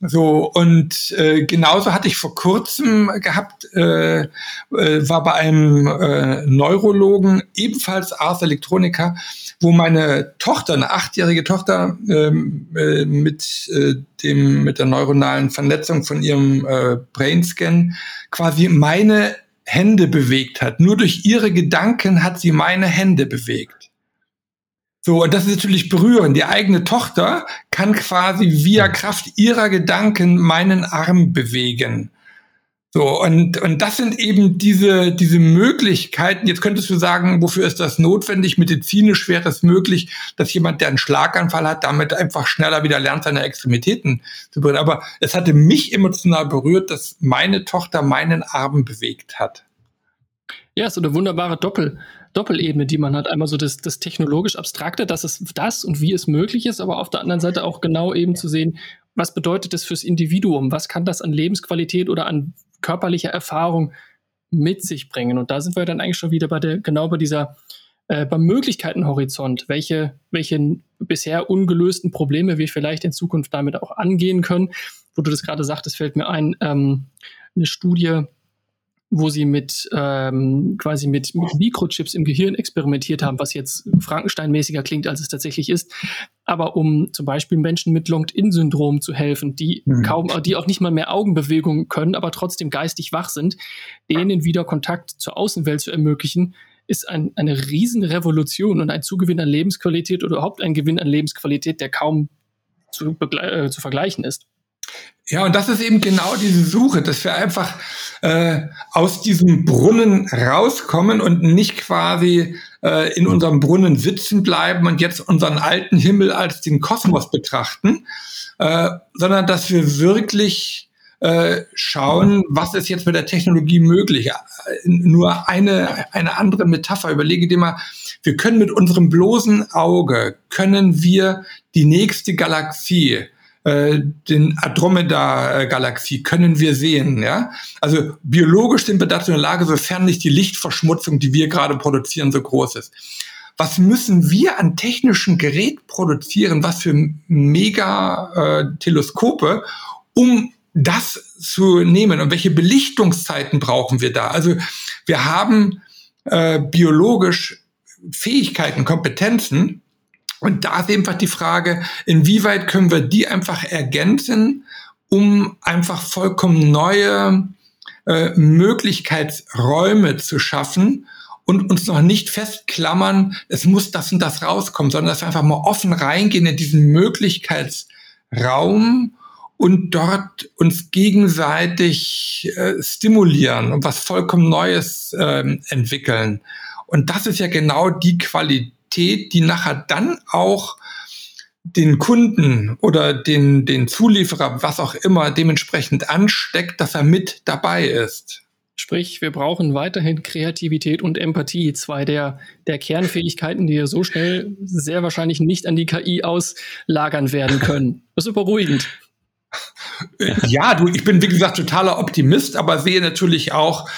So, und äh, genauso hatte ich vor kurzem gehabt, äh, äh, war bei einem äh, Neurologen, ebenfalls Ars Electronica, wo meine Tochter, eine achtjährige Tochter, ähm, äh, mit äh, dem, mit der neuronalen Vernetzung von ihrem äh, Brainscan quasi meine Hände bewegt hat. Nur durch ihre Gedanken hat sie meine Hände bewegt. So, und das ist natürlich berührend. Die eigene Tochter kann quasi via Kraft ihrer Gedanken meinen Arm bewegen. So, und, und das sind eben diese, diese Möglichkeiten. Jetzt könntest du sagen, wofür ist das notwendig? Medizinisch wäre es möglich, dass jemand, der einen Schlaganfall hat, damit einfach schneller wieder lernt, seine Extremitäten zu berühren. Aber es hatte mich emotional berührt, dass meine Tochter meinen Arm bewegt hat. Ja, so eine wunderbare Doppel, Doppelebene, die man hat. Einmal so das, das technologisch Abstrakte, dass es das und wie es möglich ist, aber auf der anderen Seite auch genau eben zu sehen, was bedeutet das fürs Individuum? Was kann das an Lebensqualität oder an körperlicher Erfahrung mit sich bringen? Und da sind wir dann eigentlich schon wieder bei der, genau bei dieser, äh, beim Möglichkeitenhorizont, welche, welche bisher ungelösten Probleme wir vielleicht in Zukunft damit auch angehen können. Wo du das gerade sagtest, fällt mir ein, ähm, eine Studie, wo sie mit ähm, quasi mit, mit Mikrochips im Gehirn experimentiert haben, was jetzt Frankenstein-mäßiger klingt, als es tatsächlich ist. Aber um zum Beispiel Menschen mit Locked-In-Syndrom zu helfen, die mhm. kaum, die auch nicht mal mehr Augenbewegungen können, aber trotzdem geistig wach sind, denen wieder Kontakt zur Außenwelt zu ermöglichen, ist ein, eine Riesenrevolution und ein Zugewinn an Lebensqualität oder überhaupt ein Gewinn an Lebensqualität, der kaum zu, äh, zu vergleichen ist. Ja, und das ist eben genau diese Suche, dass wir einfach äh, aus diesem Brunnen rauskommen und nicht quasi äh, in unserem Brunnen sitzen bleiben und jetzt unseren alten Himmel als den Kosmos betrachten, äh, sondern dass wir wirklich äh, schauen, was ist jetzt mit der Technologie möglich. Äh, nur eine, eine andere Metapher. Überlege dir mal, wir können mit unserem bloßen Auge, können wir die nächste Galaxie, äh, den Andromeda-Galaxie können wir sehen. Ja? Also biologisch sind wir dazu in der Lage, sofern nicht die Lichtverschmutzung, die wir gerade produzieren, so groß ist. Was müssen wir an technischen Gerät produzieren, was für Megateleskope, um das zu nehmen und welche Belichtungszeiten brauchen wir da? Also wir haben äh, biologisch Fähigkeiten, Kompetenzen, und da ist einfach die Frage, inwieweit können wir die einfach ergänzen, um einfach vollkommen neue äh, Möglichkeitsräume zu schaffen und uns noch nicht festklammern, es muss das und das rauskommen, sondern dass wir einfach mal offen reingehen in diesen Möglichkeitsraum und dort uns gegenseitig äh, stimulieren und was vollkommen Neues äh, entwickeln. Und das ist ja genau die Qualität, Qualität, die nachher dann auch den Kunden oder den, den Zulieferer, was auch immer, dementsprechend ansteckt, dass er mit dabei ist. Sprich, wir brauchen weiterhin Kreativität und Empathie, zwei der, der Kernfähigkeiten, die so schnell sehr wahrscheinlich nicht an die KI auslagern werden können. Das ist beruhigend. Ja, du, ich bin wie gesagt totaler Optimist, aber sehe natürlich auch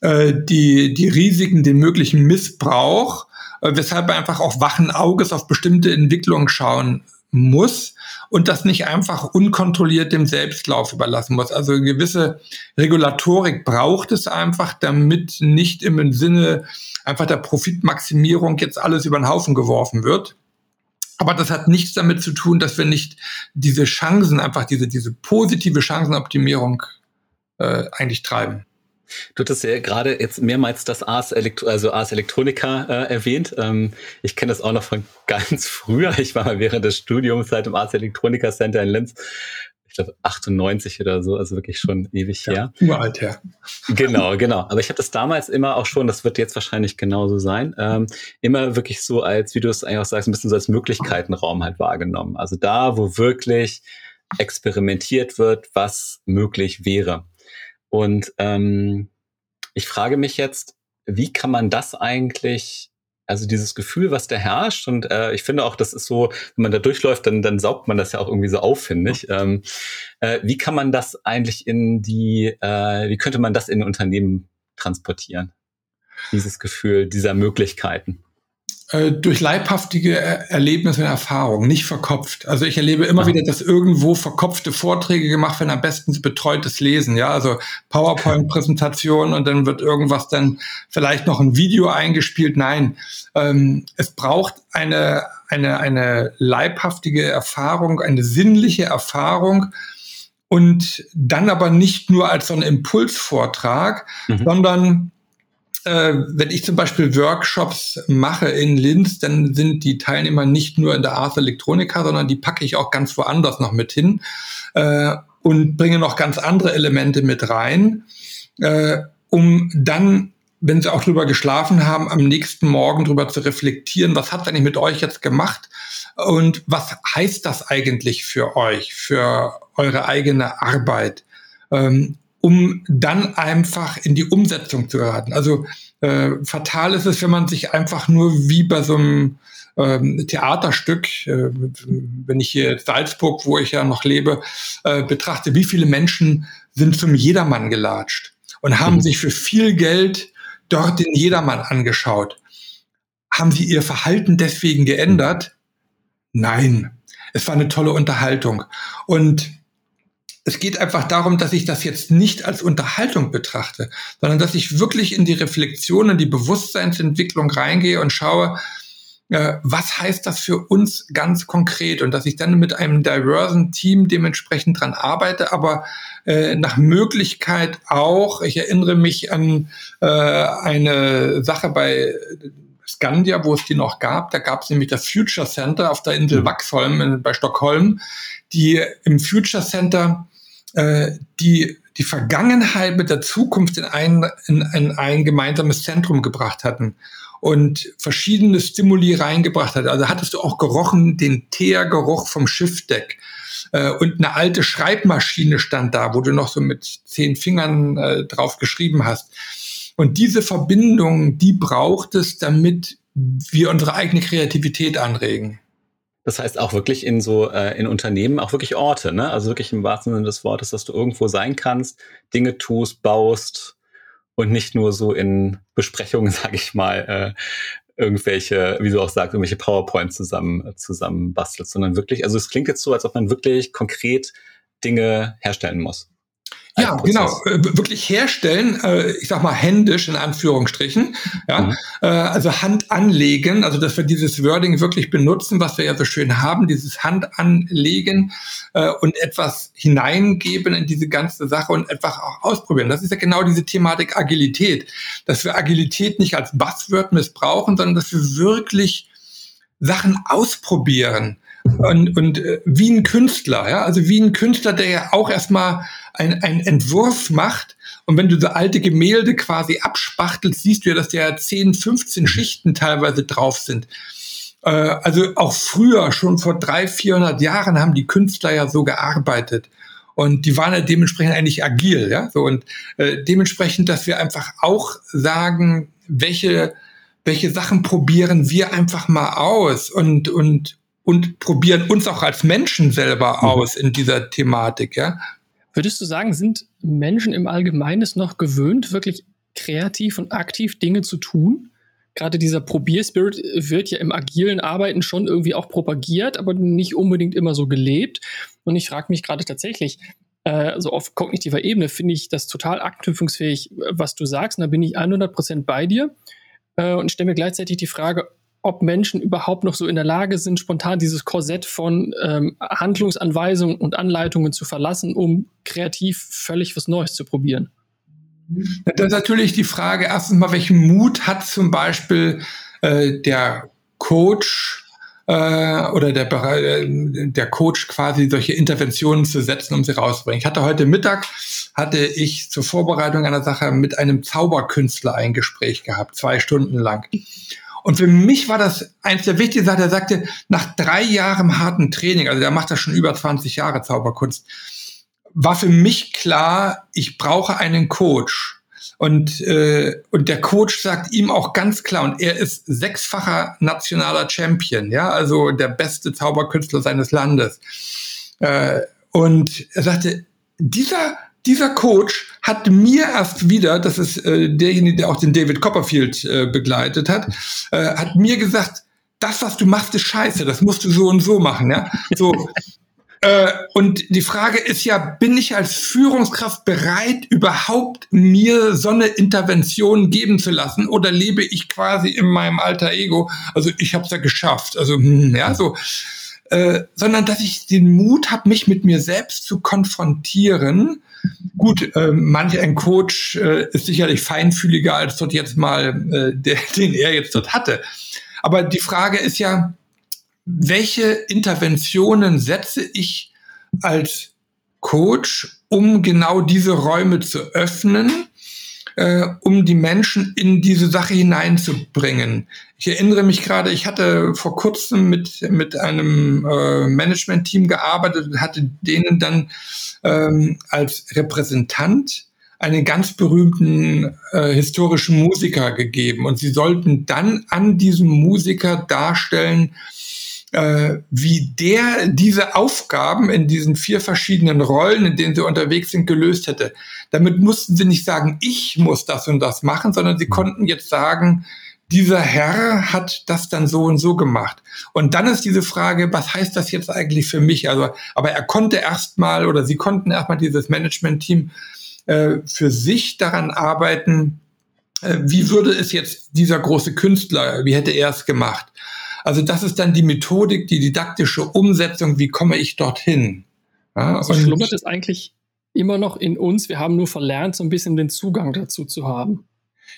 äh, die, die Risiken, den möglichen Missbrauch äh, weshalb man einfach auch wachen Auges auf bestimmte Entwicklungen schauen muss und das nicht einfach unkontrolliert dem Selbstlauf überlassen muss. Also eine gewisse Regulatorik braucht es einfach, damit nicht im Sinne einfach der Profitmaximierung jetzt alles über den Haufen geworfen wird. Aber das hat nichts damit zu tun, dass wir nicht diese Chancen, einfach diese, diese positive Chancenoptimierung äh, eigentlich treiben. Du hattest ja gerade jetzt mehrmals das Ars, Elektro also Ars Electronica äh, erwähnt. Ähm, ich kenne das auch noch von ganz früher. Ich war mal während des Studiums halt im Ars Electronica Center in Linz. Ich glaube 98 oder so, also wirklich schon ewig ja, her. Uralt her. Genau, genau. Aber ich habe das damals immer auch schon, das wird jetzt wahrscheinlich genauso sein, ähm, immer wirklich so als, wie du es eigentlich auch sagst, ein bisschen so als Möglichkeitenraum halt wahrgenommen. Also da, wo wirklich experimentiert wird, was möglich wäre. Und ähm, ich frage mich jetzt, wie kann man das eigentlich, also dieses Gefühl, was da herrscht, und äh, ich finde auch, das ist so, wenn man da durchläuft, dann, dann saugt man das ja auch irgendwie so auf, finde ich. Ähm, äh, wie kann man das eigentlich in die, äh, wie könnte man das in Unternehmen transportieren? Dieses Gefühl dieser Möglichkeiten. Äh, durch leibhaftige Erlebnisse und Erfahrungen, nicht verkopft. Also ich erlebe immer ja. wieder, dass irgendwo verkopfte Vorträge gemacht werden, am besten betreutes Lesen, ja, also PowerPoint-Präsentation und dann wird irgendwas dann vielleicht noch ein Video eingespielt. Nein, ähm, es braucht eine, eine, eine leibhaftige Erfahrung, eine sinnliche Erfahrung, und dann aber nicht nur als so ein Impulsvortrag, mhm. sondern äh, wenn ich zum Beispiel Workshops mache in Linz, dann sind die Teilnehmer nicht nur in der Ars Electronica, sondern die packe ich auch ganz woanders noch mit hin äh, und bringe noch ganz andere Elemente mit rein, äh, um dann wenn sie auch drüber geschlafen haben, am nächsten Morgen drüber zu reflektieren, was hat eigentlich mit euch jetzt gemacht und was heißt das eigentlich für euch, für eure eigene Arbeit? Ähm, um dann einfach in die Umsetzung zu geraten. Also äh, fatal ist es, wenn man sich einfach nur wie bei so einem ähm, Theaterstück, äh, wenn ich hier Salzburg, wo ich ja noch lebe, äh, betrachte, wie viele Menschen sind zum Jedermann gelatscht und haben mhm. sich für viel Geld dort den Jedermann angeschaut. Haben sie ihr Verhalten deswegen geändert? Nein. Es war eine tolle Unterhaltung. Und es geht einfach darum, dass ich das jetzt nicht als Unterhaltung betrachte, sondern dass ich wirklich in die Reflexion, in die Bewusstseinsentwicklung reingehe und schaue, äh, was heißt das für uns ganz konkret und dass ich dann mit einem diversen Team dementsprechend dran arbeite, aber äh, nach Möglichkeit auch, ich erinnere mich an äh, eine Sache bei Scandia, wo es die noch gab, da gab es nämlich das Future Center auf der Insel mhm. Waxholm in, bei Stockholm, die im Future Center äh, die die Vergangenheit mit der Zukunft in ein, in, in ein gemeinsames Zentrum gebracht hatten und verschiedene Stimuli reingebracht hat. Also hattest du auch gerochen, den Teergeruch vom Schiffdeck. Äh, und eine alte Schreibmaschine stand da, wo du noch so mit zehn Fingern äh, drauf geschrieben hast. Und diese Verbindung, die braucht es, damit wir unsere eigene Kreativität anregen. Das heißt auch wirklich in so äh, in Unternehmen auch wirklich Orte, ne? Also wirklich im wahrsten Sinne des Wortes, dass du irgendwo sein kannst, Dinge tust, baust und nicht nur so in Besprechungen, sage ich mal, äh, irgendwelche, wie du auch sagst, irgendwelche PowerPoints zusammen zusammen bastelst, sondern wirklich, also es klingt jetzt so, als ob man wirklich konkret Dinge herstellen muss. Ja, genau, äh, wirklich herstellen, äh, ich sag mal händisch in Anführungsstrichen, ja, mhm. Äh, also Hand anlegen, also dass wir dieses Wording wirklich benutzen, was wir ja so schön haben, dieses Hand anlegen und etwas hineingeben in diese ganze Sache und einfach auch ausprobieren. Das ist ja genau diese Thematik Agilität, dass wir Agilität nicht als Buzzword missbrauchen, sondern dass wir wirklich Sachen ausprobieren und, und äh, wie ein Künstler, ja, also wie ein Künstler, der ja auch erstmal ein, ein Entwurf macht und wenn du so alte Gemälde quasi abspachtelst, siehst du ja, dass da 10, 15 Schichten teilweise drauf sind. Äh, also auch früher, schon vor 300, 400 Jahren haben die Künstler ja so gearbeitet. Und die waren ja dementsprechend eigentlich agil, ja. So und äh, dementsprechend, dass wir einfach auch sagen, welche welche Sachen probieren wir einfach mal aus und und und probieren uns auch als Menschen selber mhm. aus in dieser Thematik, ja. Würdest du sagen, sind Menschen im Allgemeinen es noch gewöhnt, wirklich kreativ und aktiv Dinge zu tun? Gerade dieser Probierspirit wird ja im agilen Arbeiten schon irgendwie auch propagiert, aber nicht unbedingt immer so gelebt. Und ich frage mich gerade tatsächlich, äh, so auf kognitiver Ebene finde ich das total anknüpfungsfähig, was du sagst. Und da bin ich 100% bei dir äh, und stelle mir gleichzeitig die Frage, ob Menschen überhaupt noch so in der Lage sind, spontan dieses Korsett von ähm, Handlungsanweisungen und Anleitungen zu verlassen, um kreativ völlig was Neues zu probieren. Das ist natürlich die Frage, erstens mal, welchen Mut hat zum Beispiel äh, der Coach äh, oder der, äh, der Coach quasi solche Interventionen zu setzen, um sie rauszubringen. Ich hatte heute Mittag, hatte ich zur Vorbereitung einer Sache mit einem Zauberkünstler ein Gespräch gehabt, zwei Stunden lang. Und für mich war das eins der wichtigsten Sachen. Er sagte, nach drei Jahren harten Training, also der macht das schon über 20 Jahre Zauberkunst, war für mich klar, ich brauche einen Coach. Und, äh, und der Coach sagt ihm auch ganz klar, und er ist sechsfacher nationaler Champion, ja, also der beste Zauberkünstler seines Landes. Äh, und er sagte, dieser dieser Coach hat mir erst wieder, das ist äh, derjenige, der auch den David Copperfield äh, begleitet hat, äh, hat mir gesagt, das, was du machst, ist scheiße, das musst du so und so machen, ja. So. äh, und die Frage ist ja, bin ich als Führungskraft bereit, überhaupt mir so eine Intervention geben zu lassen oder lebe ich quasi in meinem alter Ego? Also ich habe es ja geschafft, also hm, ja so, äh, sondern dass ich den Mut habe, mich mit mir selbst zu konfrontieren Gut, äh, manch ein Coach äh, ist sicherlich feinfühliger als dort jetzt mal, äh, der, den er jetzt dort hatte. Aber die Frage ist ja, welche Interventionen setze ich als Coach, um genau diese Räume zu öffnen äh, um die Menschen in diese Sache hineinzubringen. Ich erinnere mich gerade, ich hatte vor kurzem mit, mit einem äh, Management-Team gearbeitet und hatte denen dann ähm, als Repräsentant einen ganz berühmten äh, historischen Musiker gegeben. Und sie sollten dann an diesem Musiker darstellen, äh, wie der diese Aufgaben in diesen vier verschiedenen Rollen, in denen sie unterwegs sind, gelöst hätte. Damit mussten sie nicht sagen, ich muss das und das machen, sondern sie konnten jetzt sagen, dieser Herr hat das dann so und so gemacht. Und dann ist diese Frage, was heißt das jetzt eigentlich für mich? Also, aber er konnte erstmal oder sie konnten erstmal dieses Management-Team äh, für sich daran arbeiten, äh, wie würde es jetzt dieser große Künstler, wie hätte er es gemacht? Also das ist dann die Methodik, die didaktische Umsetzung, wie komme ich dorthin? Ja, also schlummert es eigentlich immer noch in uns, wir haben nur verlernt, so ein bisschen den Zugang dazu zu haben.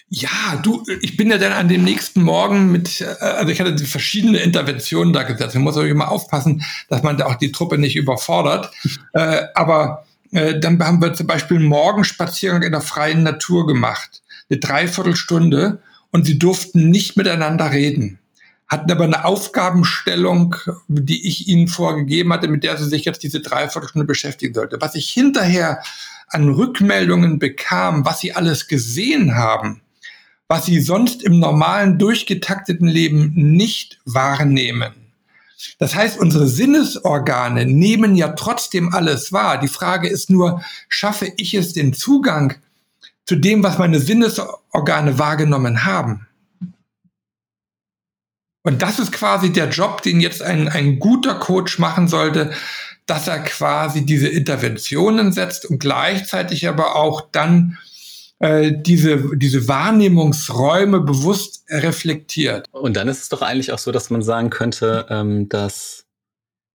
Ja, du, ich bin ja dann an dem nächsten Morgen mit, äh, also ich hatte verschiedene Interventionen da gesetzt. Man muss natürlich immer aufpassen, dass man da auch die Truppe nicht überfordert. äh, aber äh, dann haben wir zum Beispiel einen Morgenspaziergang in der freien Natur gemacht. Eine Dreiviertelstunde und sie durften nicht miteinander reden hatten aber eine Aufgabenstellung, die ich ihnen vorgegeben hatte, mit der sie sich jetzt diese Dreiviertelstunde beschäftigen sollte. Was ich hinterher an Rückmeldungen bekam, was sie alles gesehen haben, was sie sonst im normalen, durchgetakteten Leben nicht wahrnehmen. Das heißt, unsere Sinnesorgane nehmen ja trotzdem alles wahr. Die Frage ist nur, schaffe ich es den Zugang zu dem, was meine Sinnesorgane wahrgenommen haben? Und das ist quasi der Job, den jetzt ein, ein guter Coach machen sollte, dass er quasi diese Interventionen setzt und gleichzeitig aber auch dann äh, diese, diese Wahrnehmungsräume bewusst reflektiert. Und dann ist es doch eigentlich auch so, dass man sagen könnte, ähm, dass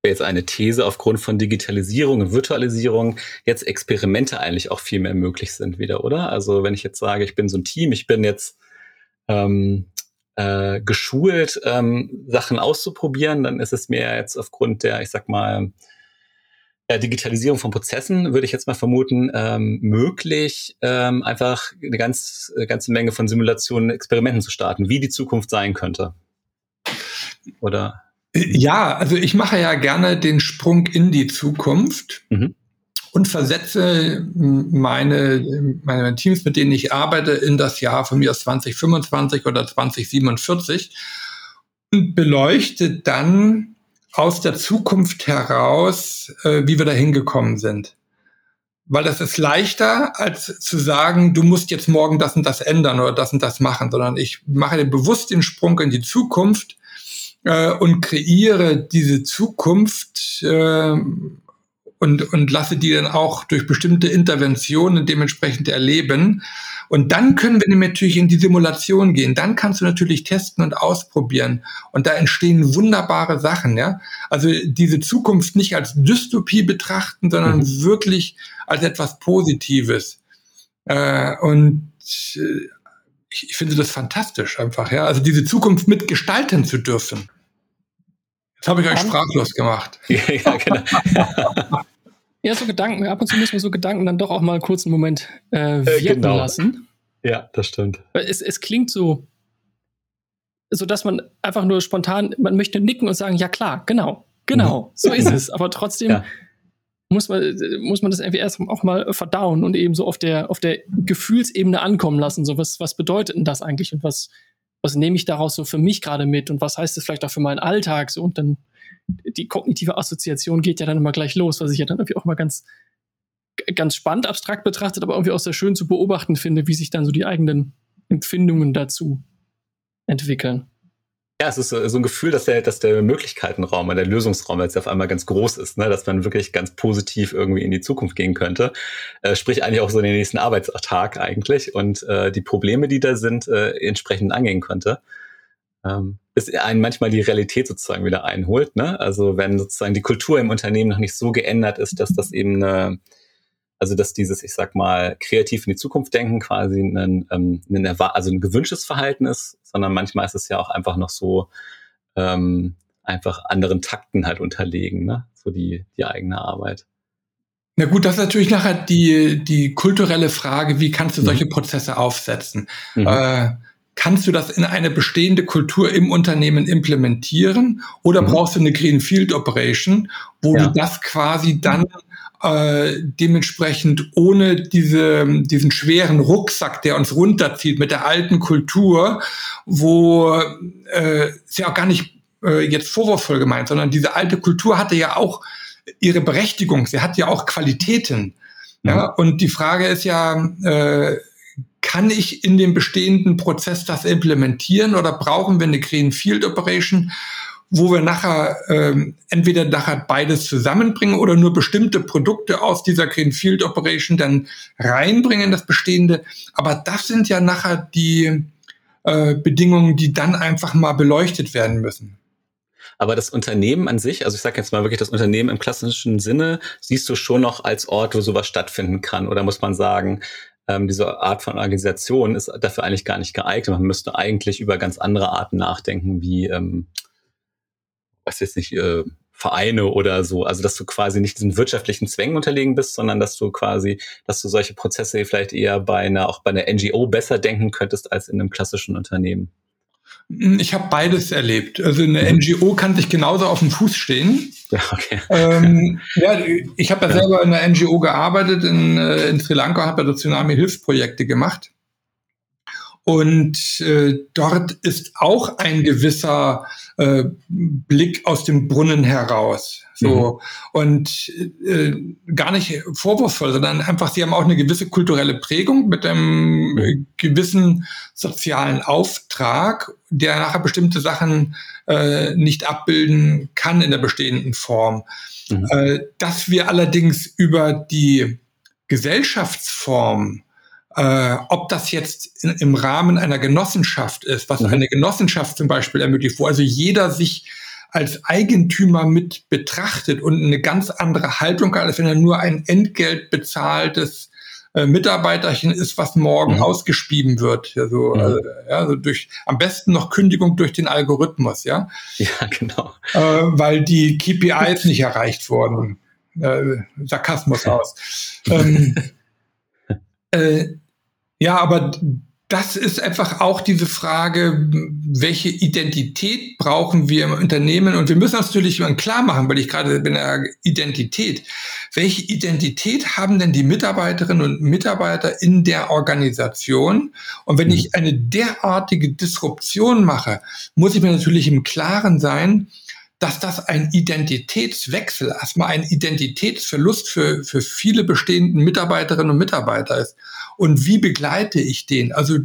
jetzt eine These aufgrund von Digitalisierung und Virtualisierung jetzt Experimente eigentlich auch viel mehr möglich sind wieder, oder? Also wenn ich jetzt sage, ich bin so ein Team, ich bin jetzt ähm, äh, geschult, ähm, Sachen auszuprobieren, dann ist es mir jetzt aufgrund der, ich sag mal, Digitalisierung von Prozessen, würde ich jetzt mal vermuten, ähm, möglich, ähm, einfach eine ganz, eine ganze Menge von Simulationen, Experimenten zu starten, wie die Zukunft sein könnte. Oder? Ja, also ich mache ja gerne den Sprung in die Zukunft. Mhm und versetze meine, meine Teams, mit denen ich arbeite, in das Jahr von mir aus 2025 oder 2047 und beleuchte dann aus der Zukunft heraus, äh, wie wir da hingekommen sind. Weil das ist leichter, als zu sagen, du musst jetzt morgen das und das ändern oder das und das machen, sondern ich mache bewusst den Sprung in die Zukunft äh, und kreiere diese Zukunft äh, und, und lasse die dann auch durch bestimmte Interventionen dementsprechend erleben. Und dann können wir natürlich in die Simulation gehen. Dann kannst du natürlich testen und ausprobieren. Und da entstehen wunderbare Sachen, ja. Also diese Zukunft nicht als Dystopie betrachten, sondern mhm. wirklich als etwas Positives. Äh, und äh, ich, ich finde das fantastisch einfach, ja. Also diese Zukunft mitgestalten zu dürfen. Das habe ich euch sprachlos gemacht. ja, genau. ja, so Gedanken. Ab und zu müssen wir so Gedanken dann doch auch mal kurz einen Moment äh, äh wirken genau. lassen. Ja, das stimmt. Es, es klingt so, so dass man einfach nur spontan, man möchte nicken und sagen, ja klar, genau, genau, mhm. so ist es. Aber trotzdem ja. muss, man, muss man das irgendwie erst auch mal verdauen und eben so auf der, auf der Gefühlsebene ankommen lassen. So, was, was bedeutet denn das eigentlich und was, was nehme ich daraus so für mich gerade mit und was heißt das vielleicht auch für meinen Alltag so und dann die kognitive Assoziation geht ja dann immer gleich los, was ich ja dann irgendwie auch mal ganz ganz spannend abstrakt betrachtet, aber irgendwie auch sehr schön zu beobachten finde, wie sich dann so die eigenen Empfindungen dazu entwickeln. Ja, es ist so, ein Gefühl, dass der, dass der Möglichkeitenraum, der Lösungsraum jetzt auf einmal ganz groß ist, ne? dass man wirklich ganz positiv irgendwie in die Zukunft gehen könnte. Äh, sprich eigentlich auch so den nächsten Arbeitstag eigentlich und äh, die Probleme, die da sind, äh, entsprechend angehen könnte. Ähm, bis einen manchmal die Realität sozusagen wieder einholt. Ne? Also wenn sozusagen die Kultur im Unternehmen noch nicht so geändert ist, dass das eben eine, also dass dieses, ich sag mal, kreativ in die Zukunft denken quasi ein, ähm, ein, also ein gewünschtes Verhalten ist, sondern manchmal ist es ja auch einfach noch so ähm, einfach anderen Takten halt unterlegen, ne? so die, die eigene Arbeit. Na gut, das ist natürlich nachher die, die kulturelle Frage, wie kannst du mhm. solche Prozesse aufsetzen? Mhm. Äh, kannst du das in eine bestehende Kultur im Unternehmen implementieren oder mhm. brauchst du eine Greenfield Operation, wo ja. du das quasi dann äh, dementsprechend ohne diese, diesen schweren Rucksack, der uns runterzieht mit der alten Kultur, wo äh, ist ja auch gar nicht äh, jetzt vorwurfsvoll gemeint, sondern diese alte Kultur hatte ja auch ihre Berechtigung, sie hat ja auch Qualitäten. Ja, mhm. und die Frage ist ja, äh, kann ich in dem bestehenden Prozess das implementieren oder brauchen wir eine Greenfield Operation, wo wir nachher ähm, entweder nachher beides zusammenbringen oder nur bestimmte Produkte aus dieser Greenfield Operation dann reinbringen in das Bestehende. Aber das sind ja nachher die äh, Bedingungen, die dann einfach mal beleuchtet werden müssen. Aber das Unternehmen an sich, also ich sage jetzt mal wirklich das Unternehmen im klassischen Sinne, siehst du schon noch als Ort, wo sowas stattfinden kann? Oder muss man sagen, ähm, diese Art von Organisation ist dafür eigentlich gar nicht geeignet. Man müsste eigentlich über ganz andere Arten nachdenken, wie, ähm, weiß jetzt nicht, äh, Vereine oder so. Also dass du quasi nicht diesen wirtschaftlichen Zwängen unterlegen bist, sondern dass du quasi, dass du solche Prozesse vielleicht eher bei einer, auch bei einer NGO besser denken könntest als in einem klassischen Unternehmen. Hm, ich habe beides erlebt. Also eine mhm. NGO kann sich genauso auf dem Fuß stehen. Ja, okay. Ähm, ja ich habe ja, ja, selber in einer NGO gearbeitet in, äh, in Sri Lanka, habe ja so Tsunami-Hilfsprojekte gemacht. Und äh, dort ist auch ein gewisser äh, Blick aus dem Brunnen heraus. So mhm. und äh, gar nicht vorwurfsvoll, sondern einfach, sie haben auch eine gewisse kulturelle Prägung mit einem mhm. gewissen sozialen Auftrag, der nachher bestimmte Sachen äh, nicht abbilden kann in der bestehenden Form. Mhm. Äh, dass wir allerdings über die Gesellschaftsform äh, ob das jetzt in, im Rahmen einer Genossenschaft ist, was mhm. eine Genossenschaft zum Beispiel ermöglicht, wo also jeder sich als Eigentümer mit betrachtet und eine ganz andere Haltung hat, als wenn er nur ein Entgelt bezahltes äh, Mitarbeiterchen ist, was morgen mhm. ausgespieben wird. Also, mhm. also, ja, also durch am besten noch Kündigung durch den Algorithmus, ja. Ja, genau. Äh, weil die KPIs nicht erreicht wurden. Äh, Sarkasmus aus. ähm, äh, ja, aber das ist einfach auch diese Frage, welche Identität brauchen wir im Unternehmen? Und wir müssen uns natürlich klar machen, weil ich gerade bin der Identität. Welche Identität haben denn die Mitarbeiterinnen und Mitarbeiter in der Organisation? Und wenn mhm. ich eine derartige Disruption mache, muss ich mir natürlich im Klaren sein, dass das ein Identitätswechsel, erstmal ein Identitätsverlust für, für viele bestehenden Mitarbeiterinnen und Mitarbeiter ist. Und wie begleite ich den? Also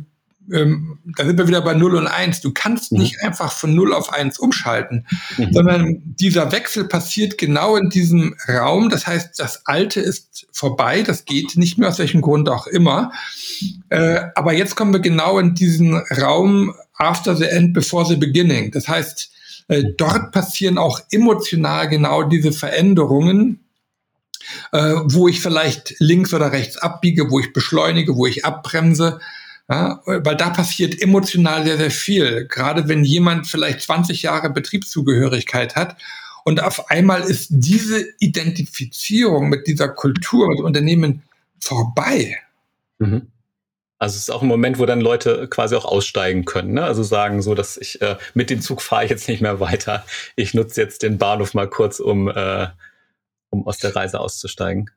ähm, da sind wir wieder bei 0 und 1. Du kannst mhm. nicht einfach von 0 auf 1 umschalten, mhm. sondern dieser Wechsel passiert genau in diesem Raum. Das heißt, das Alte ist vorbei, das geht nicht mehr, aus welchem Grund auch immer. Äh, aber jetzt kommen wir genau in diesen Raum after the end, before the beginning. Das heißt, äh, dort passieren auch emotional genau diese Veränderungen, äh, wo ich vielleicht links oder rechts abbiege, wo ich beschleunige, wo ich abbremse. Ja, weil da passiert emotional sehr, sehr viel. Gerade wenn jemand vielleicht 20 Jahre Betriebszugehörigkeit hat und auf einmal ist diese Identifizierung mit dieser Kultur, mit Unternehmen vorbei. Mhm. Also es ist auch ein Moment, wo dann Leute quasi auch aussteigen können. Ne? Also sagen so, dass ich äh, mit dem Zug fahre ich jetzt nicht mehr weiter. Ich nutze jetzt den Bahnhof mal kurz, um, äh, um aus der Reise auszusteigen.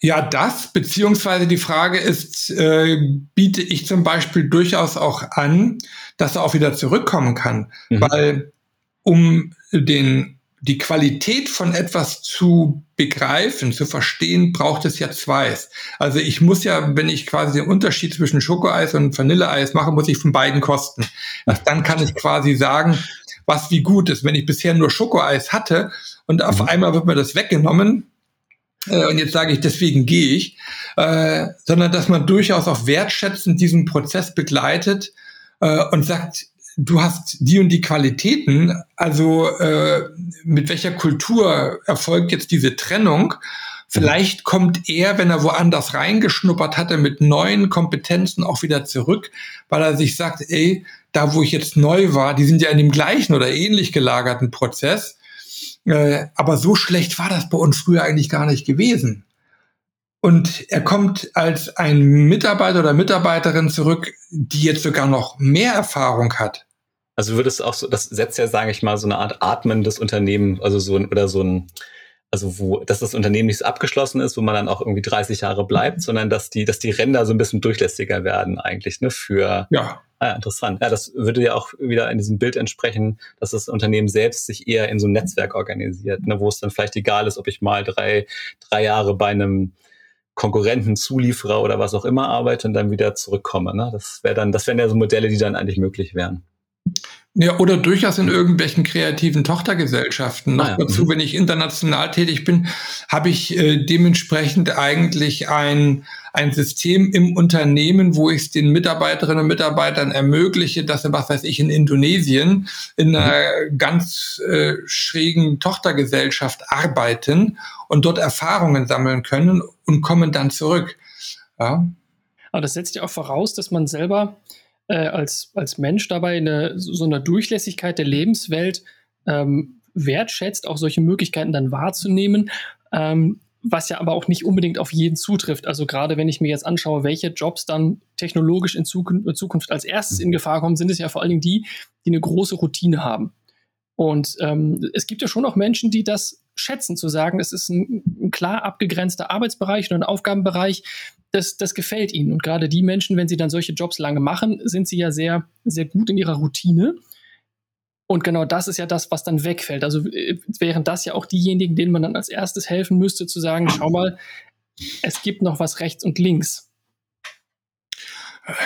Ja, das, beziehungsweise die Frage ist, äh, biete ich zum Beispiel durchaus auch an, dass er auch wieder zurückkommen kann. Mhm. Weil um den die Qualität von etwas zu begreifen, zu verstehen, braucht es ja zwei. Also ich muss ja, wenn ich quasi den Unterschied zwischen Schokoeis und Vanilleeis mache, muss ich von beiden kosten. Erst dann kann ich quasi sagen, was wie gut ist. Wenn ich bisher nur Schokoeis hatte und auf mhm. einmal wird mir das weggenommen, äh, und jetzt sage ich, deswegen gehe ich, äh, sondern dass man durchaus auch wertschätzend diesen Prozess begleitet äh, und sagt, du hast die und die Qualitäten, also äh, mit welcher Kultur erfolgt jetzt diese Trennung? Vielleicht kommt er, wenn er woanders reingeschnuppert hatte, mit neuen Kompetenzen auch wieder zurück, weil er sich sagt, ey, da wo ich jetzt neu war, die sind ja in dem gleichen oder ähnlich gelagerten Prozess. Äh, aber so schlecht war das bei uns früher eigentlich gar nicht gewesen. Und er kommt als ein Mitarbeiter oder Mitarbeiterin zurück, die jetzt sogar noch mehr Erfahrung hat. Also würdest du auch so, das setzt ja, sage ich mal, so eine Art atmendes Unternehmen, also so ein, oder so ein, also wo, dass das Unternehmen nicht so abgeschlossen ist, wo man dann auch irgendwie 30 Jahre bleibt, sondern dass die, dass die Ränder so ein bisschen durchlässiger werden eigentlich, ne, für, ja. Ah, interessant. Ja, das würde ja auch wieder in diesem Bild entsprechen, dass das Unternehmen selbst sich eher in so ein Netzwerk organisiert, ne, wo es dann vielleicht egal ist, ob ich mal drei, drei Jahre bei einem Konkurrenten, Zulieferer oder was auch immer arbeite und dann wieder zurückkomme. Ne? Das wäre dann, das wären ja so Modelle, die dann eigentlich möglich wären. Ja, oder durchaus in irgendwelchen kreativen Tochtergesellschaften. Noch ah, ja. dazu, mhm. wenn ich international tätig bin, habe ich äh, dementsprechend eigentlich ein, ein System im Unternehmen, wo ich es den Mitarbeiterinnen und Mitarbeitern ermögliche, dass sie, was weiß ich, in Indonesien in mhm. einer ganz äh, schrägen Tochtergesellschaft arbeiten und dort Erfahrungen sammeln können und kommen dann zurück. Ja. Aber das setzt ja auch voraus, dass man selber äh, als, als Mensch dabei eine, so eine Durchlässigkeit der Lebenswelt ähm, wertschätzt, auch solche Möglichkeiten dann wahrzunehmen, ähm, was ja aber auch nicht unbedingt auf jeden zutrifft. Also gerade wenn ich mir jetzt anschaue, welche Jobs dann technologisch in Zukunft, als erstes in Gefahr kommen, sind es ja vor allen Dingen die, die eine große Routine haben. Und ähm, es gibt ja schon auch Menschen, die das schätzen, zu sagen, es ist ein, ein klar abgegrenzter Arbeitsbereich oder ein Aufgabenbereich, das, das gefällt ihnen. Und gerade die Menschen, wenn sie dann solche Jobs lange machen, sind sie ja sehr, sehr gut in ihrer Routine. Und genau das ist ja das, was dann wegfällt. Also äh, wären das ja auch diejenigen, denen man dann als erstes helfen müsste, zu sagen, schau mal, es gibt noch was rechts und links.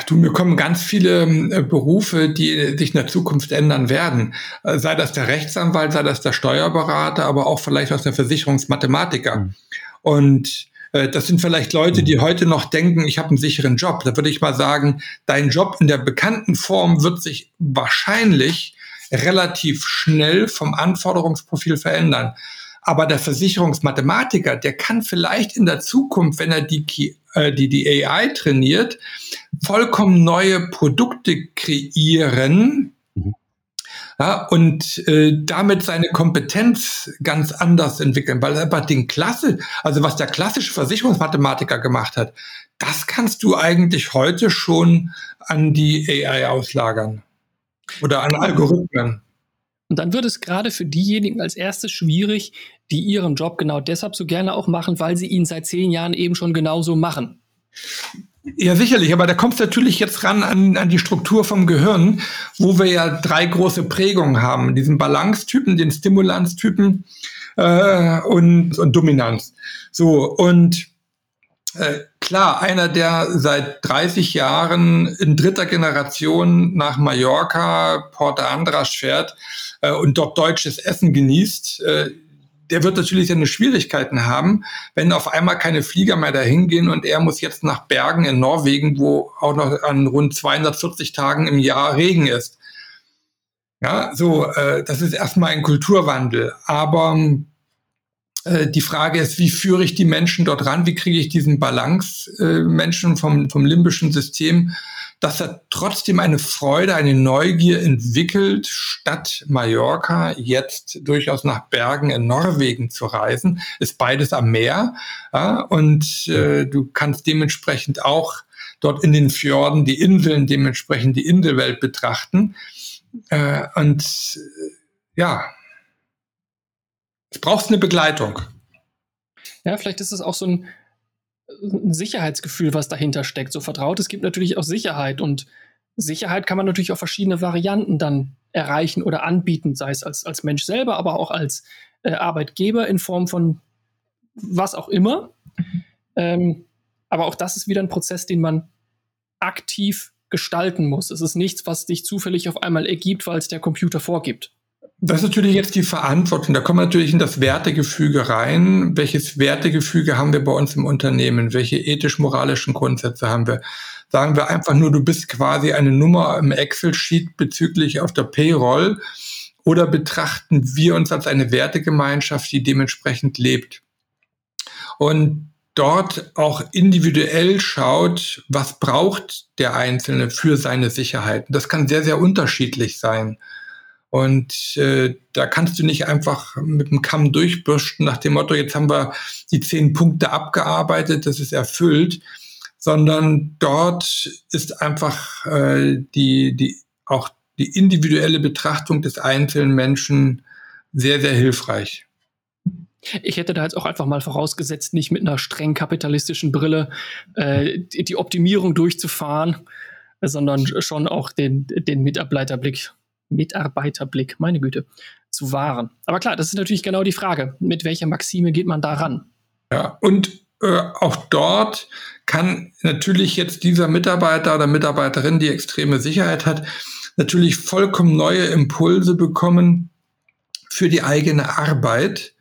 Du, mir kommen ganz viele äh, Berufe, die sich in der Zukunft ändern werden. Äh, sei das der Rechtsanwalt, sei das der Steuerberater, aber auch vielleicht aus der Versicherungsmathematiker. Mhm. Und äh, das sind vielleicht Leute, die heute noch denken, ich habe einen sicheren Job. Da würde ich mal sagen, dein Job in der bekannten Form wird sich wahrscheinlich relativ schnell vom Anforderungsprofil verändern. Aber der Versicherungsmathematiker, der kann vielleicht in der Zukunft, wenn er die, äh, die, die AI trainiert, vollkommen neue Produkte kreieren, ja, und äh, damit seine Kompetenz ganz anders entwickeln, weil einfach den Klasse, also was der klassische Versicherungsmathematiker gemacht hat, das kannst du eigentlich heute schon an die AI auslagern oder an Algorithmen. Und dann wird es gerade für diejenigen als erstes schwierig, die ihren Job genau deshalb so gerne auch machen, weil sie ihn seit zehn Jahren eben schon genauso machen. Ja, sicherlich, aber da kommt es natürlich jetzt ran an, an die Struktur vom Gehirn, wo wir ja drei große Prägungen haben. Diesen Balancetypen, den Stimulanztypen äh, und, und Dominanz. So, und äh, klar, einer, der seit 30 Jahren in dritter Generation nach Mallorca, Porta Andras fährt äh, und dort deutsches Essen genießt, äh, der wird natürlich seine Schwierigkeiten haben, wenn auf einmal keine Flieger mehr dahin gehen und er muss jetzt nach Bergen in Norwegen, wo auch noch an rund 240 Tagen im Jahr Regen ist. Ja, so, äh, das ist erstmal ein Kulturwandel. Aber äh, die Frage ist, wie führe ich die Menschen dort ran? Wie kriege ich diesen Balance äh, Menschen vom, vom limbischen System dass er trotzdem eine Freude, eine Neugier entwickelt, statt Mallorca jetzt durchaus nach Bergen in Norwegen zu reisen. Ist beides am Meer. Ja, und äh, du kannst dementsprechend auch dort in den Fjorden die Inseln, dementsprechend die Inselwelt betrachten. Äh, und äh, ja, es braucht eine Begleitung. Ja, vielleicht ist es auch so ein, ein Sicherheitsgefühl, was dahinter steckt. So vertraut, es gibt natürlich auch Sicherheit und Sicherheit kann man natürlich auf verschiedene Varianten dann erreichen oder anbieten, sei es als, als Mensch selber, aber auch als äh, Arbeitgeber in Form von was auch immer. Ähm, aber auch das ist wieder ein Prozess, den man aktiv gestalten muss. Es ist nichts, was dich zufällig auf einmal ergibt, weil es der Computer vorgibt. Das ist natürlich jetzt die Verantwortung. Da kommen wir natürlich in das Wertegefüge rein. Welches Wertegefüge haben wir bei uns im Unternehmen? Welche ethisch-moralischen Grundsätze haben wir? Sagen wir einfach nur, du bist quasi eine Nummer im Excel-Sheet bezüglich auf der Payroll oder betrachten wir uns als eine Wertegemeinschaft, die dementsprechend lebt? Und dort auch individuell schaut, was braucht der Einzelne für seine Sicherheit. Das kann sehr, sehr unterschiedlich sein. Und äh, da kannst du nicht einfach mit dem Kamm durchbürsten nach dem Motto, jetzt haben wir die zehn Punkte abgearbeitet, das ist erfüllt, sondern dort ist einfach äh, die, die, auch die individuelle Betrachtung des einzelnen Menschen sehr, sehr hilfreich. Ich hätte da jetzt auch einfach mal vorausgesetzt, nicht mit einer streng kapitalistischen Brille äh, die, Optimierung durchzufahren, sondern schon auch den, den Mitarbeiterblick Mitarbeiterblick, meine Güte, zu wahren. Aber klar, das ist natürlich genau die Frage. Mit welcher Maxime geht man da ran? Ja, und äh, auch dort kann natürlich jetzt dieser Mitarbeiter oder Mitarbeiterin, die extreme Sicherheit hat, natürlich vollkommen neue Impulse bekommen für die eigene Arbeit